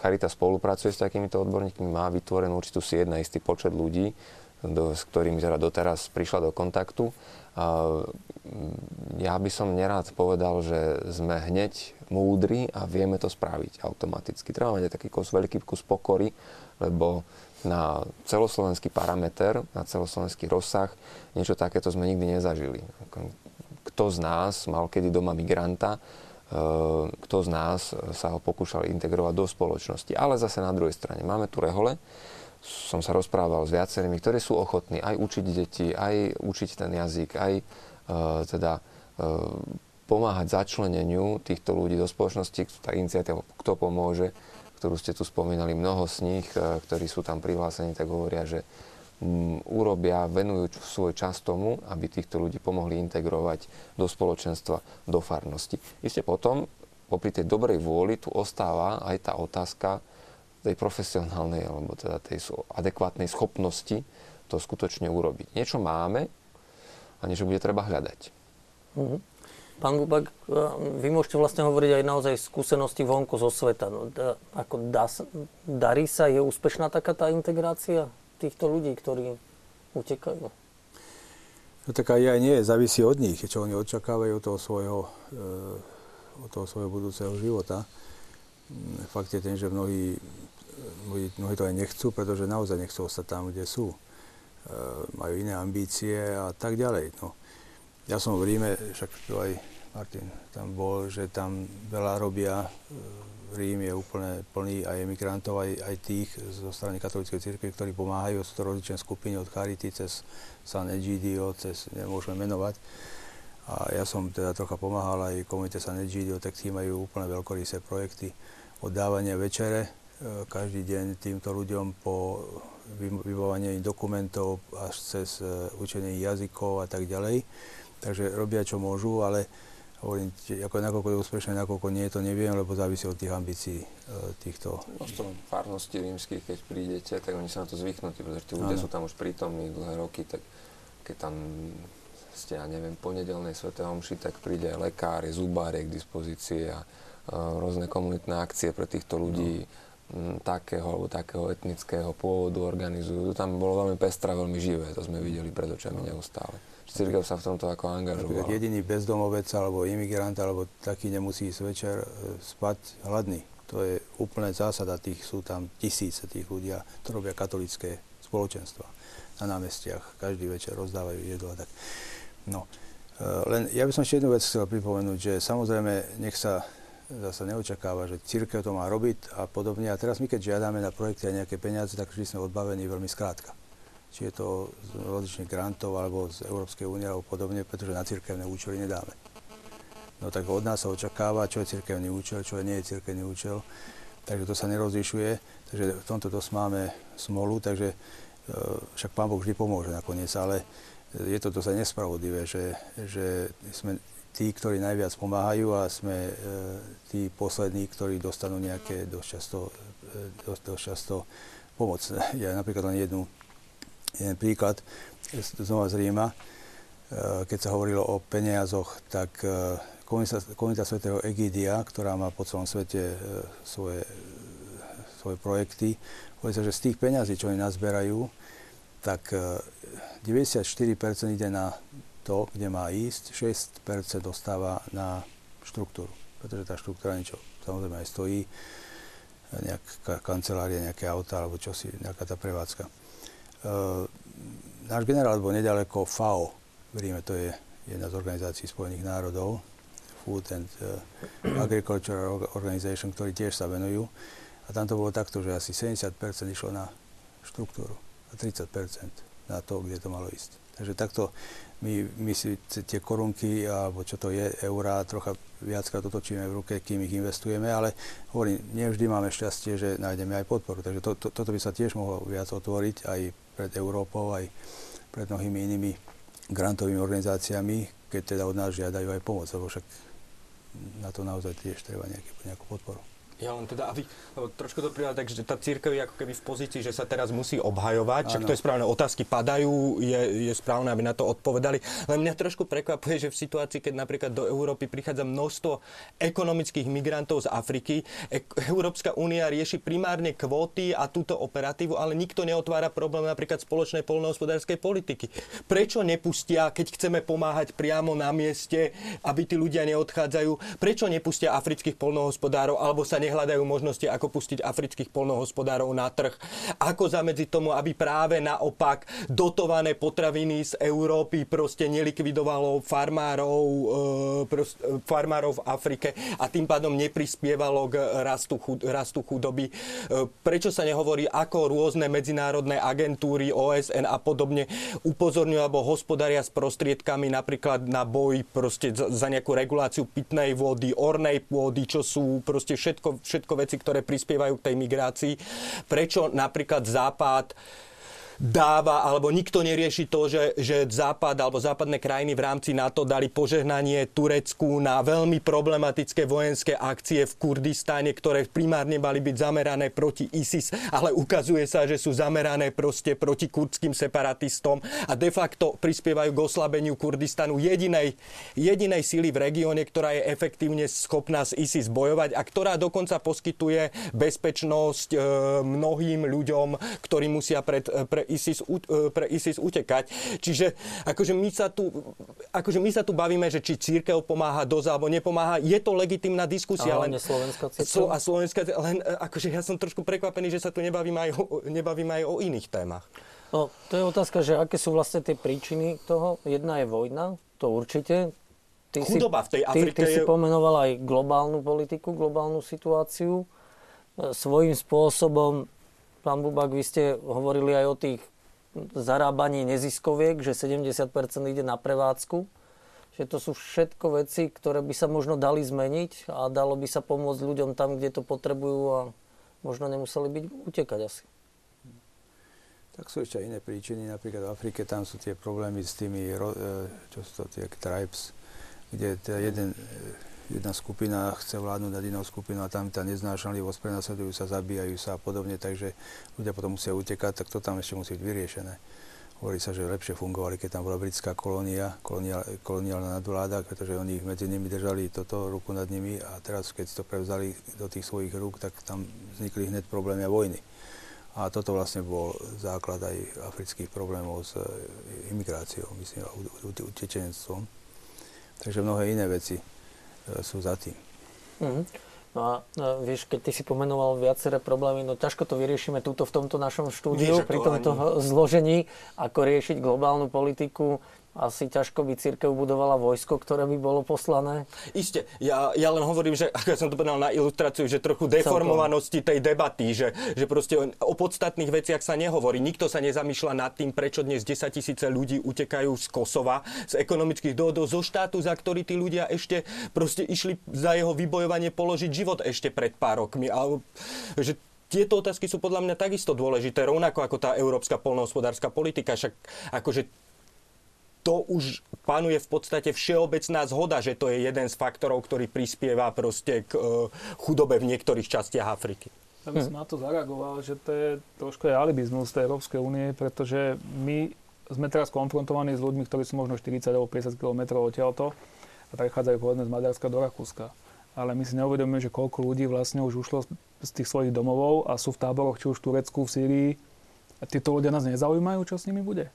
Charita spolupracuje s takýmito odborníkmi, má vytvorenú určitú sieť na istý počet ľudí, do, s ktorými teda doteraz prišla do kontaktu. A ja by som nerád povedal, že sme hneď múdri a vieme to spraviť automaticky. Treba mať aj taký kus, veľký kus pokory, lebo na celoslovenský parameter, na celoslovenský rozsah, niečo takéto sme nikdy nezažili. Kto z nás mal kedy doma migranta, Ehm, kto z nás sa ho pokúšal integrovať do spoločnosti. Ale zase na druhej strane máme tu rehole, som sa rozprával s viacerými, ktorí sú ochotní aj učiť deti, aj učiť ten jazyk, aj uh, teda uh, pomáhať začleneniu týchto ľudí do spoločnosti. Tá iniciatíva Kto pomôže, ktorú ste tu spomínali, mnoho z nich, uh, ktorí sú tam prihlásení, tak hovoria, že um, urobia, venujú svoj čas tomu, aby týchto ľudí pomohli integrovať do spoločenstva, do farnosti. Isté potom, popri tej dobrej vôli, tu ostáva aj tá otázka tej profesionálnej, alebo teda tej adekvátnej schopnosti to skutočne urobiť. Niečo máme a niečo bude treba hľadať. Mm-hmm. Pán Bubak, vy môžete vlastne hovoriť aj naozaj skúsenosti vonku zo sveta. No, da, ako dá, darí sa, je úspešná taká tá integrácia? týchto ľudí, ktorí utekajú? No tak aj, aj nie, závisí od nich, čo oni očakávajú od toho svojho, e, od toho svojho budúceho života. Mm, fakt je ten, že mnohí, mnohí, mnohí to aj nechcú, pretože naozaj nechcú ostať tam, kde sú. E, majú iné ambície a tak ďalej. No. Ja som v Ríme, však to aj Martin tam bol, že tam veľa robia e, Rím je úplne plný aj emigrantov, aj, aj tých zo strany katolíckej cirkvi, ktorí pomáhajú. Sú to rozličné skupiny od Charity cez San Egidio, cez, nemôžeme menovať. A ja som teda trocha pomáhal aj komunite San Egidio, tak tí majú úplne veľkorysé projekty od dávania večere e, každý deň týmto ľuďom po vybavovanie dokumentov až cez e, učenie jazykov a tak ďalej. Takže robia, čo môžu, ale hovorím, ako nakoľko je úspešné, nakoľko nie, to neviem, lebo závisí od tých ambícií e, týchto. V farnosti rímskych, keď prídete, tak oni sa na to zvyknutí, pretože tí ľudia ano. sú tam už prítomní dlhé roky, tak keď tam ste, ja neviem, ponedelnej Sv. Omši, tak príde aj lekár, je zubár, je k dispozícii a uh, rôzne komunitné akcie pre týchto ľudí no. m, takého alebo takého etnického pôvodu organizujú. Tam bolo veľmi pestré, veľmi živé, to sme videli pred očami no. neustále. Církev sa v tomto ako angažovala. Jediný bezdomovec alebo imigrant alebo taký nemusí ísť večer e, spať hladný. To je úplne zásada, tých sú tam tisíce tých ľudí, to robia katolické spoločenstva na námestiach. Každý večer rozdávajú jedlo. Tak. No. E, len ja by som ešte jednu vec chcel pripomenúť, že samozrejme nech sa zase neočakáva, že církev to má robiť a podobne. A teraz my, keď žiadame na projekty a nejaké peniaze, tak vždy sme odbavení veľmi skrátka či je to z rozličných grantov alebo z Európskej únie alebo podobne, pretože na cirkevné účely nedáme. No tak od nás sa očakáva, čo je cirkevný účel, čo nie je cirkevný účel. Takže to sa nerozlišuje, takže v tomto dosť máme smolu, takže e, však Pán Boh vždy pomôže nakoniec, ale je to dosť nespravodlivé, že, že sme tí, ktorí najviac pomáhajú a sme e, tí poslední, ktorí dostanú nejaké dosť často, e, dosť, dosť často pomoc. Ja napríklad len jednu jeden príklad znova z Ríma, e, keď sa hovorilo o peniazoch, tak e, komunita, komunita svätého Egidia, ktorá má po celom svete e, svoje, svoje projekty, hovorí sa, že z tých peňazí, čo oni nazberajú, tak 94% ide na to, kde má ísť, 6% dostáva na štruktúru, pretože tá štruktúra niečo samozrejme aj stojí, nejaká kancelária, nejaké auta alebo čosi, nejaká tá prevádzka. Eh, náš generál bol nedaleko FAO, v Ríme, to je jedna z organizácií Spojených národov, Food and uh, Agriculture Organization, ktorí tiež sa venujú. A tam to bolo takto, že asi 70% išlo na štruktúru a 30% na to, kde to malo ísť. Takže takto my, my si tie korunky, alebo čo to je, eurá, trocha viackrát otočíme v ruke, kým ich investujeme, ale hovorím, nevždy máme šťastie, že nájdeme aj podporu. Takže to, to, toto by sa tiež mohlo viac otvoriť aj pred Európou, aj pred mnohými inými grantovými organizáciami, keď teda od nás žiadajú aj pomoc, lebo však na to naozaj tiež treba nejaký, nejakú podporu. Ja len teda, aby trošku to prijal tak, že tá církev je ako keby v pozícii, že sa teraz musí obhajovať, čak to je správne, otázky padajú, je, je správne, aby na to odpovedali. Len mňa trošku prekvapuje, že v situácii, keď napríklad do Európy prichádza množstvo ekonomických migrantov z Afriky, e- Európska únia rieši primárne kvóty a túto operatívu, ale nikto neotvára problém napríklad spoločnej polnohospodárskej politiky. Prečo nepustia, keď chceme pomáhať priamo na mieste, aby tí ľudia neodchádzajú, prečo nepustia afrických polnohospodárov alebo sa nehľadajú možnosti, ako pustiť afrických polnohospodárov na trh, ako zamedziť tomu, aby práve naopak dotované potraviny z Európy proste nelikvidovalo farmárov, e, e, farmárov v Afrike a tým pádom neprispievalo k rastu, rastu chudoby. E, prečo sa nehovorí, ako rôzne medzinárodné agentúry, OSN a podobne upozorňujú alebo hospodária s prostriedkami napríklad na boj proste za nejakú reguláciu pitnej vody, ornej pôdy, čo sú proste všetko všetko veci, ktoré prispievajú k tej migrácii. Prečo napríklad Západ dáva, alebo nikto nerieši to, že, že Západ alebo západné krajiny v rámci NATO dali požehnanie Turecku na veľmi problematické vojenské akcie v Kurdistáne, ktoré primárne mali byť zamerané proti ISIS, ale ukazuje sa, že sú zamerané proste proti kurdským separatistom a de facto prispievajú k oslabeniu Kurdistanu jedinej, jedinej síly v regióne, ktorá je efektívne schopná s ISIS bojovať a ktorá dokonca poskytuje bezpečnosť e, mnohým ľuďom, ktorí musia pred, pre ISIS, e, pre ISIS utekať. Čiže akože my, sa tu, akože my sa tu bavíme, že či církev pomáha dosť alebo nepomáha. Je to legitimná diskusia. A len slovenská církev? A slovenská, len e, akože ja som trošku prekvapený, že sa tu nebavíme aj o, nebavíme aj o iných témach. No, to je otázka, že aké sú vlastne tie príčiny toho. Jedna je vojna, to určite. ty chudoba v tej Afrike ty, ty si pomenoval aj globálnu politiku, globálnu situáciu. E, svojím spôsobom, pán Bubak, vy ste hovorili aj o tých zarábaní neziskoviek, že 70% ide na prevádzku. Že to sú všetko veci, ktoré by sa možno dali zmeniť a dalo by sa pomôcť ľuďom tam, kde to potrebujú a možno nemuseli byť utekať asi. Tak sú ešte iné príčiny, napríklad v Afrike tam sú tie problémy s tými, e, čo sú to tie tribes, kde jeden, jedna skupina chce vládnuť nad inou skupinou a tam tá neznášanlivosť, prenasledujú sa, zabíjajú sa a podobne, takže ľudia potom musia utekať, tak to tam ešte musí byť vyriešené. Hovorí sa, že lepšie fungovali, keď tam bola britská kolónia, koloniálna nadvláda, pretože oni medzi nimi držali toto ruku nad nimi a teraz, keď to prevzali do tých svojich rúk, tak tam vznikli hneď problémy a vojny. A toto vlastne bol základ aj afrických problémov s e, imigráciou, myslím, utečenstvom. Takže mnohé iné veci sú za tým. Mm-hmm. No a no, vieš, keď ty si pomenoval viaceré problémy, no ťažko to vyriešime túto v tomto našom štúdiu, pri tomto ani... zložení, ako riešiť globálnu politiku asi ťažko by církev budovala vojsko, ktoré by bolo poslané. Isté. Ja, ja len hovorím, že ako som to povedal na ilustráciu, že trochu deformovanosti tej debaty, že, že proste o podstatných veciach sa nehovorí. Nikto sa nezamýšľa nad tým, prečo dnes 10 tisíce ľudí utekajú z Kosova, z ekonomických dôvodov, zo štátu, za ktorý tí ľudia ešte proste išli za jeho vybojovanie položiť život ešte pred pár rokmi. A, že tieto otázky sú podľa mňa takisto dôležité, rovnako ako tá európska polnohospodárska politika. Však akože to už panuje v podstate všeobecná zhoda, že to je jeden z faktorov, ktorý prispieva proste k uh, chudobe v niektorých častiach Afriky. Ja by som na to zareagoval, že to je trošku alibizmus tej Európskej únie, pretože my sme teraz konfrontovaní s ľuďmi, ktorí sú možno 40 alebo 50 km odtiaľto a prechádzajú povedzme z Maďarska do Rakúska. Ale my si neuvedomujeme, že koľko ľudí vlastne už ušlo z tých svojich domovov a sú v táboroch, či už v Turecku, v Sýrii. A títo ľudia nás nezaujímajú, čo s nimi bude.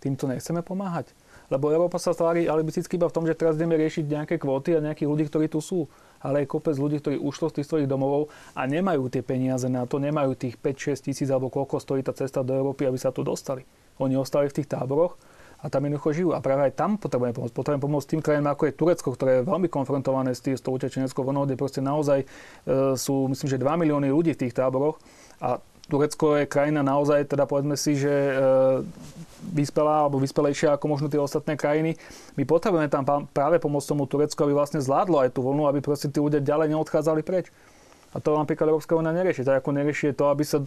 Týmto nechceme pomáhať. Lebo Európa sa tvári alibisticky iba v tom, že teraz ideme riešiť nejaké kvóty a nejakých ľudí, ktorí tu sú. Ale je kopec ľudí, ktorí ušlo z tých svojich domovov a nemajú tie peniaze na to, nemajú tých 5-6 tisíc alebo koľko stojí tá cesta do Európy, aby sa tu dostali. Oni ostali v tých táboroch a tam jednoducho žijú. A práve aj tam potrebujeme pomôcť. Potrebujeme pomôcť tým krajinám, ako je Turecko, ktoré je veľmi konfrontované s, tým, s tou utečeneckou vlnou, kde proste naozaj e, sú, myslím, že 2 milióny ľudí v tých táboroch. A Turecko je krajina naozaj, teda povedzme si, že e, vyspelá alebo vyspelejšia ako možno tie ostatné krajiny. My potrebujeme tam práve pomôcť tomu Turecku, aby vlastne zvládlo aj tú vlnu, aby proste tí ľudia ďalej neodchádzali preč. A to napríklad Európska únia nerieši. Tak ako nerieši to, aby sa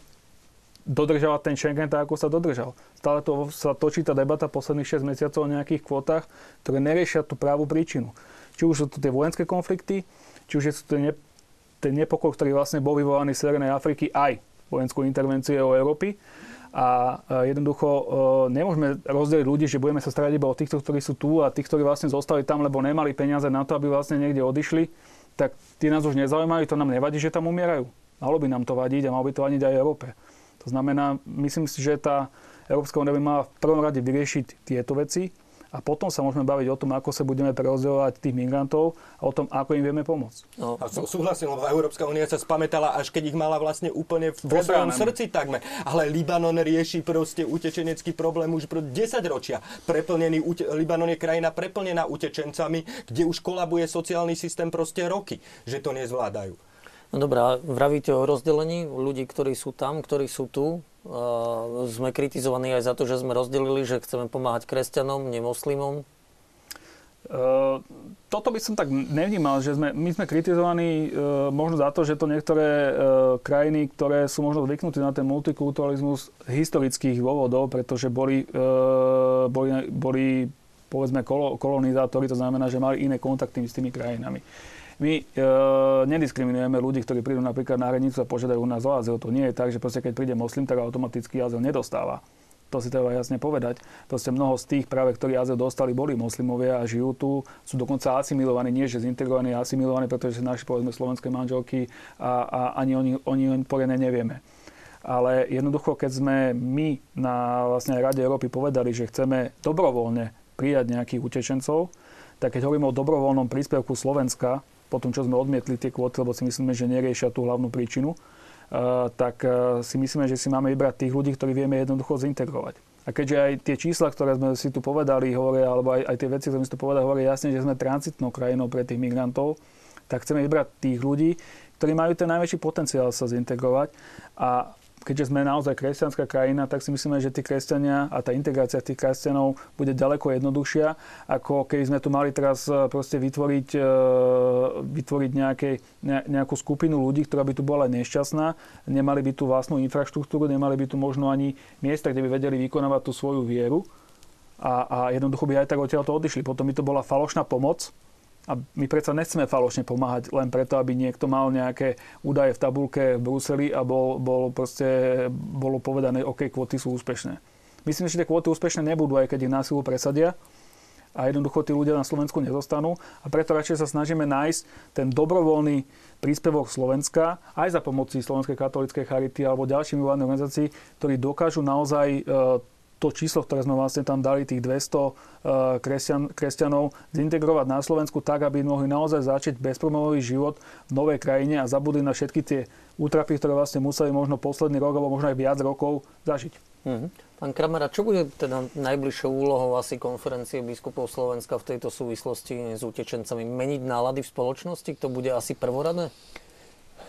dodržal ten Schengen tak, ako sa dodržal. Stále to sa točí tá debata posledných 6 mesiacov o nejakých kvotách, ktoré neriešia tú právú príčinu. Či už sú to tie vojenské konflikty, či už sú to ne, ten nepokoj, ktorý vlastne bol vyvolaný z Severnej Afriky aj vojenskú intervenciu Európy. A jednoducho e, nemôžeme rozdeliť ľudí, že budeme sa starať iba o týchto, ktorí sú tu a tých, ktorí vlastne zostali tam, lebo nemali peniaze na to, aby vlastne niekde odišli, tak tí nás už nezaujímajú, to nám nevadí, že tam umierajú. Malo by nám to vadiť a malo by to vadiť aj Európe. To znamená, myslím si, že tá Európska únia by mala v prvom rade vyriešiť tieto veci a potom sa môžeme baviť o tom, ako sa budeme prerozdeľovať tých migrantov a o tom, ako im vieme pomôcť. No. A súhlasím, lebo Európska únia sa spamätala, až keď ich mala vlastne úplne v svojom srdci takmer. Ale Libanon rieši proste utečenecký problém už pro 10 ročia. Preplnený, Libanon je krajina preplnená utečencami, kde už kolabuje sociálny systém proste roky, že to nezvládajú. No dobrá, vravíte o rozdelení ľudí, ktorí sú tam, ktorí sú tu. Uh, sme kritizovaní aj za to, že sme rozdelili, že chceme pomáhať kresťanom, nemoslimom. Uh, toto by som tak nevnímal, že sme, my sme kritizovaní uh, možno za to, že to niektoré krajiny, ktoré sú možno zvyknuté na ten multikulturalizmus historických dôvodov, pretože boli, boli, boli povedzme kolo, kolonizátori, to znamená, že mali iné kontakty s tými krajinami. My e, nediskriminujeme ľudí, ktorí prídu napríklad na hranicu a požiadajú u nás o azyl. To nie je tak, že proste keď príde moslim, tak automaticky azyl nedostáva. To si treba jasne povedať. Proste mnoho z tých práve, ktorí azyl dostali, boli moslimovia a žijú tu, sú dokonca asimilovaní, nie že zintegrovaní, asimilovaní, pretože sú naši, povedzme, slovenské manželky a, a ani oni, oni poriadne nevieme. Ale jednoducho, keď sme my na vlastne Rade Európy povedali, že chceme dobrovoľne prijať nejakých utečencov, tak keď hovoríme o dobrovoľnom príspevku Slovenska, po tom, čo sme odmietli tie kvóty, lebo si myslíme, že neriešia tú hlavnú príčinu, eh, tak eh, si myslíme, že si máme vybrať tých ľudí, ktorí vieme jednoducho zintegrovať. A keďže aj tie čísla, ktoré sme si tu povedali, hovoria, alebo aj, aj tie veci, ktoré sme si tu povedali, hovoria jasne, že sme transitnou krajinou pre tých migrantov, tak chceme vybrať tých ľudí, ktorí majú ten najväčší potenciál sa zintegrovať. A keďže sme naozaj kresťanská krajina, tak si myslíme, že tí kresťania a tá integrácia tých kresťanov bude ďaleko jednoduchšia, ako keď sme tu mali teraz e, proste vytvoriť, e, vytvoriť nejaké, nejakú skupinu ľudí, ktorá by tu bola nešťastná, nemali by tu vlastnú infraštruktúru, nemali by tu možno ani miesta, kde by vedeli vykonávať tú svoju vieru a, a jednoducho by aj tak odtiaľ to odišli. Potom by to bola falošná pomoc, a my predsa nechceme falošne pomáhať len preto, aby niekto mal nejaké údaje v tabulke v Bruseli a bol, bol proste, bolo povedané, OK, kvóty sú úspešné. Myslím, že tie kvóty úspešné nebudú, aj keď ich násilu presadia a jednoducho tí ľudia na Slovensku nezostanú a preto radšej sa snažíme nájsť ten dobrovoľný príspevok Slovenska aj za pomoci Slovenskej katolíckej charity alebo ďalšími vládnych organizácií, ktorí dokážu naozaj e, to číslo, ktoré sme vlastne tam dali, tých 200 eh, kresťan, kresťanov, zintegrovať na Slovensku tak, aby mohli naozaj začať bezproblémový život v novej krajine a zabudli na všetky tie útrapy, ktoré vlastne museli možno posledný rok alebo možno aj viac rokov zažiť. Mm-hmm. Pán Kramera, čo bude teda najbližšou úlohou asi konferencie biskupov Slovenska v tejto súvislosti s utečencami? Meniť nálady v spoločnosti? To bude asi prvoradné?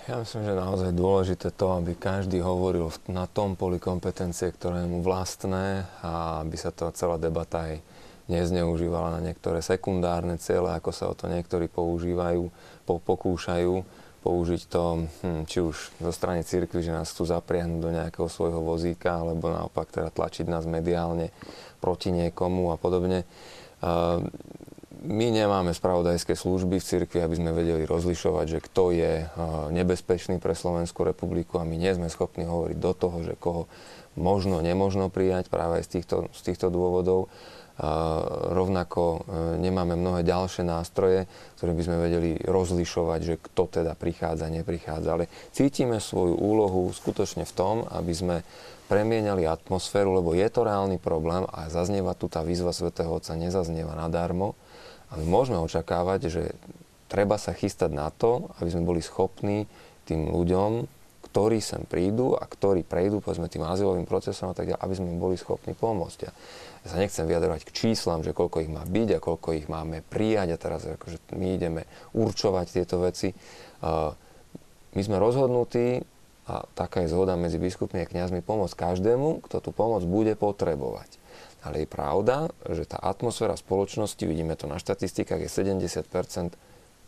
Ja myslím, že naozaj dôležité to, aby každý hovoril na tom poli kompetencie, ktoré mu vlastné a aby sa to celá debata aj nezneužívala na niektoré sekundárne ciele, ako sa o to niektorí používajú, po, pokúšajú použiť to, hm, či už zo strany cirkvi, že nás chcú zapriahnuť do nejakého svojho vozíka, alebo naopak teda tlačiť nás mediálne proti niekomu a podobne. Uh, my nemáme spravodajské služby v cirkvi, aby sme vedeli rozlišovať, že kto je eh, nebezpečný pre Slovenskú republiku a my nie sme schopní hovoriť do toho, že koho možno, nemožno prijať práve z týchto, z týchto dôvodov. Eh, rovnako eh, nemáme mnohé ďalšie nástroje, ktoré by sme vedeli rozlišovať, že kto teda prichádza, neprichádza. Ale cítime svoju úlohu skutočne v tom, aby sme premieniali atmosféru, lebo je to reálny problém a zaznieva tu tá výzva svätého Otca, nezaznieva nadarmo a my môžeme očakávať, že treba sa chystať na to, aby sme boli schopní tým ľuďom, ktorí sem prídu a ktorí prejdú povedzme tým azylovým procesom a tak ďalej, aby sme im boli schopní pomôcť. Ja, sa nechcem vyjadrovať k číslam, že koľko ich má byť a koľko ich máme prijať a teraz akože my ideme určovať tieto veci. My sme rozhodnutí a taká je zhoda medzi biskupmi a kňazmi pomôcť každému, kto tú pomoc bude potrebovať. Ale je pravda, že tá atmosféra spoločnosti, vidíme to na štatistikách, je 70%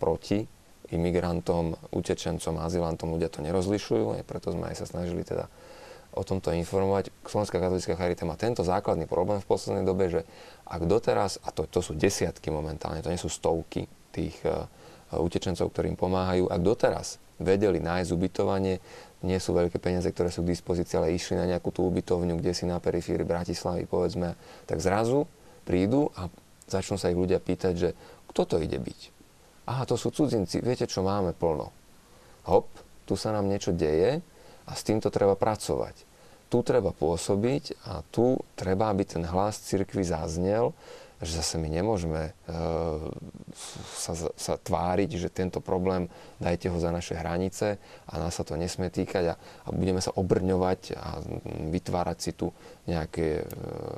proti imigrantom, utečencom, azylantom. Ľudia to nerozlišujú, aj preto sme aj sa snažili teda o tomto informovať. Slovenská katolická charita má tento základný problém v poslednej dobe, že ak doteraz, a to, to sú desiatky momentálne, to nie sú stovky tých uh, utečencov, ktorým pomáhajú, ak doteraz vedeli nájsť ubytovanie, nie sú veľké peniaze, ktoré sú k dispozícii, ale išli na nejakú tú ubytovňu, kde si na periférii Bratislavy, povedzme, tak zrazu prídu a začnú sa ich ľudia pýtať, že kto to ide byť? Aha, to sú cudzinci, viete čo, máme plno. Hop, tu sa nám niečo deje a s týmto treba pracovať. Tu treba pôsobiť a tu treba, aby ten hlas cirkvi zaznel, že zase my nemôžeme uh, sa, sa tváriť, že tento problém dajte ho za naše hranice a nás sa to nesmie týkať a, a budeme sa obrňovať a vytvárať si tu nejaké, uh,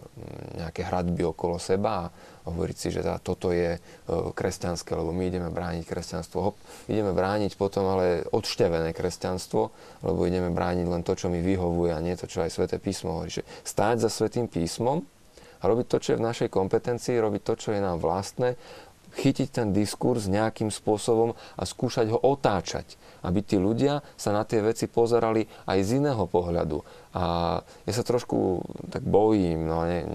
nejaké hradby okolo seba a hovoriť si, že tá, toto je uh, kresťanské, lebo my ideme brániť kresťanstvo. Hop, ideme brániť potom ale odštevené kresťanstvo, lebo ideme brániť len to, čo mi vyhovuje a nie to, čo aj Sveté písmo hovorí. Že stáť za Svetým písmom a robiť to, čo je v našej kompetencii, robiť to, čo je nám vlastné, chytiť ten diskurs nejakým spôsobom a skúšať ho otáčať, aby tí ľudia sa na tie veci pozerali aj z iného pohľadu. A ja sa trošku tak bojím, no ne,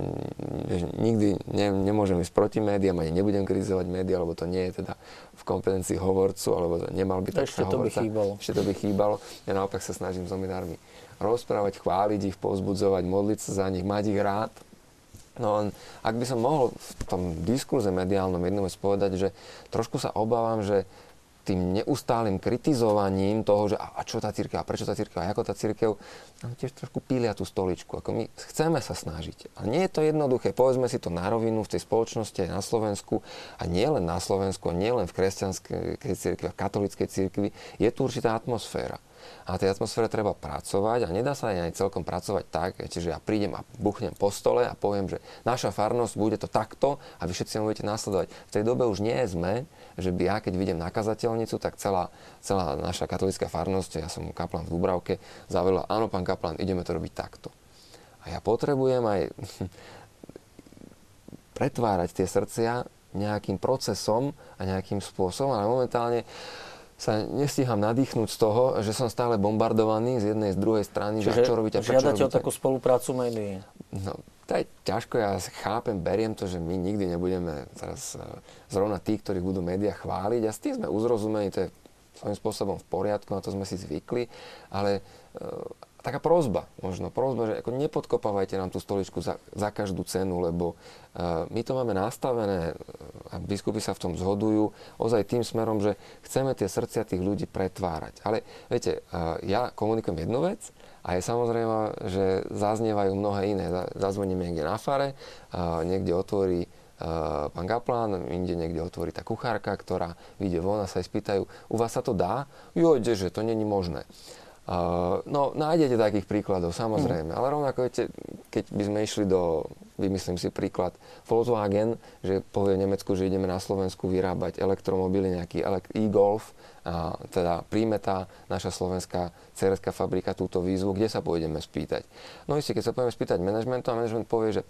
nikdy ne, nemôžem ísť proti médiám, ani nebudem kritizovať médiá, lebo to nie je teda v kompetencii hovorcu, alebo to nemal by tak Ešte to by chýbalo. Ešte to by chýbalo. Ja naopak sa snažím s nominármi rozprávať, chváliť ich, povzbudzovať, modliť sa za nich, mať ich rád, No len, ak by som mohol v tom diskurze mediálnom jednu vec povedať, že trošku sa obávam, že tým neustálým kritizovaním toho, že a, a čo tá církev, a prečo tá církev, a ako tá církev, nám tiež trošku pília tú stoličku. Ako my chceme sa snažiť. A nie je to jednoduché. Povedzme si to na rovinu v tej spoločnosti aj na Slovensku. A nie len na Slovensku, a nie len v kresťanskej církvi, v katolíckej církvi. Je tu určitá atmosféra. A tej atmosfére treba pracovať a nedá sa aj celkom pracovať tak, čiže ja prídem a buchnem po stole a poviem, že naša farnosť bude to takto a vy všetci budete následovať. V tej dobe už nie sme, že by ja, keď vidím na kazateľnicu, tak celá, celá naša katolická farnosť, ja som kaplan v Dubravke, zavedla, áno, pán kaplan, ideme to robiť takto. A ja potrebujem aj pretvárať tie srdcia nejakým procesom a nejakým spôsobom, ale momentálne sa nestíham nadýchnuť z toho, že som stále bombardovaný z jednej, z druhej strany, Čiže že čo robíte, prečo robíte. o takú spoluprácu médií? No, to je ťažko, ja chápem, beriem to, že my nikdy nebudeme teraz e, zrovna tí, ktorí budú médiá chváliť a s tým sme uzrozumení, to je svojím spôsobom v poriadku, na to sme si zvykli, ale e, taká prozba, možno prozba, že ako nepodkopávajte nám tú stoličku za, za každú cenu, lebo uh, my to máme nastavené a biskupy sa v tom zhodujú ozaj tým smerom, že chceme tie srdcia tých ľudí pretvárať. Ale viete, uh, ja komunikujem jednu vec a je samozrejme, že zaznievajú mnohé iné. Zazvoníme niekde na fare, niekde otvorí pán Kaplan, inde niekde otvorí tá kuchárka, ktorá vyjde von a sa jej spýtajú, u vás sa to dá? Jo, že to není možné. No, nájdete takých príkladov, samozrejme. Mm. Ale rovnako, viete, keď by sme išli do, vymyslím si príklad, Volkswagen, že povie Nemecku, že ideme na Slovensku vyrábať elektromobily, nejaký e-golf, a teda príjme tá naša slovenská cerská fabrika túto výzvu, kde sa pôjdeme spýtať. No isté, keď sa pôjdeme spýtať manažmentu a manažment povie, že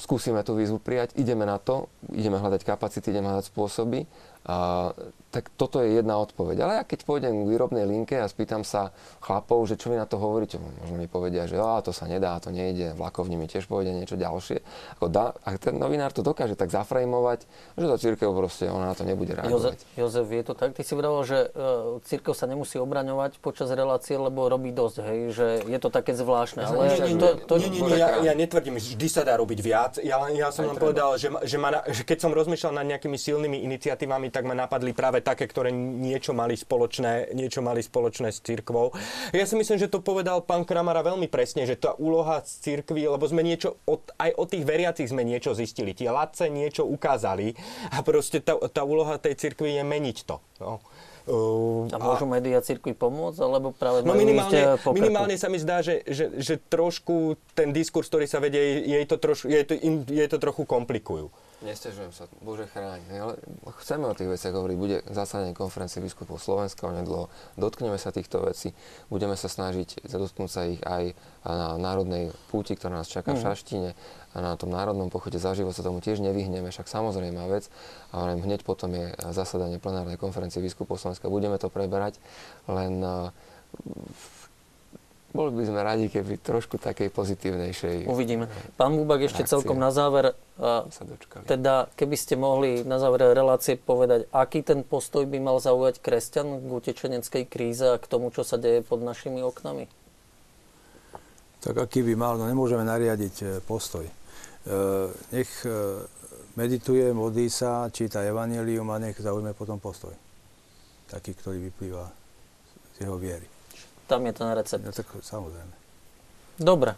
skúsime tú výzvu prijať, ideme na to, ideme hľadať kapacity, ideme hľadať spôsoby, a, tak toto je jedna odpoveď. Ale ja keď pôjdem k výrobnej linke a spýtam sa chlapov, že čo mi na to hovoríte, možno mi povedia, že á, to sa nedá, to nejde, vlakovní mi tiež povede niečo ďalšie. Ako dá, ak ten novinár to dokáže tak zafrejmovať, že to církev proste, ona na to nebude reagovať. Jozef, Jozef je to tak? Ty si vravel, že uh, církev sa nemusí obraňovať počas relácie, lebo robí dosť, hej? že je to také zvláštne. Ale nie, nie, to, to, nie, nie, nie, ja, ja netvrdím, že vždy sa dá robiť viac. Ja, ja som len povedal, že, že, ma, že keď som rozmýšľal nad nejakými silnými iniciatívami, tak ma napadli práve také, ktoré niečo mali spoločné, niečo mali spoločné s cirkvou. Ja si myslím, že to povedal pán Kramara veľmi presne, že tá úloha z cirkvy, lebo sme niečo, od, aj od tých veriacich sme niečo zistili. Tie ladce niečo ukázali a proste tá, tá úloha tej cirkvy je meniť to. No. Uh, a môžu a... médiá cirkvi pomôcť, alebo práve no minimálne, minimálne sa mi zdá, že, že, že trošku ten diskurs, ktorý sa vedie, jej to, troš, jej to, im, jej to trochu komplikujú. Nestežujem sa, Bože chráň. Ale chceme o tých veciach hovoriť. Bude zasadanie konferencie biskupov Slovenska onedlho. Dotkneme sa týchto vecí. Budeme sa snažiť dotknúť sa ich aj na národnej púti, ktorá nás čaká mm. v Šaštine. A na tom národnom pochode za život sa tomu tiež nevyhneme. Však samozrejme vec. A hneď potom je zasadanie plenárnej konferencie biskupov Slovenska. Budeme to preberať. Len boli by sme radi, keby trošku takej pozitívnejšej... Utvidíme. Pán Bubak, ešte celkom na záver, sa dočkali. teda keby ste mohli na záver relácie povedať, aký ten postoj by mal zaujať kresťan k utečeneckej kríze a k tomu, čo sa deje pod našimi oknami? Tak aký by mal, no nemôžeme nariadiť e, postoj. E, nech e, medituje, modlí sa, číta evanelium a nech zaujme potom postoj. Taký, ktorý vyplýva z jeho viery. Tam je ten recept. Ja, tak samozrejme. Dobre.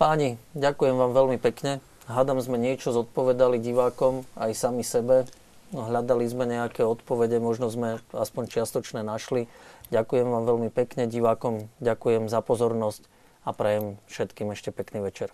Páni, ďakujem vám veľmi pekne. Hádam sme niečo zodpovedali divákom, aj sami sebe. No, hľadali sme nejaké odpovede, možno sme aspoň čiastočné našli. Ďakujem vám veľmi pekne divákom, ďakujem za pozornosť a prajem všetkým ešte pekný večer.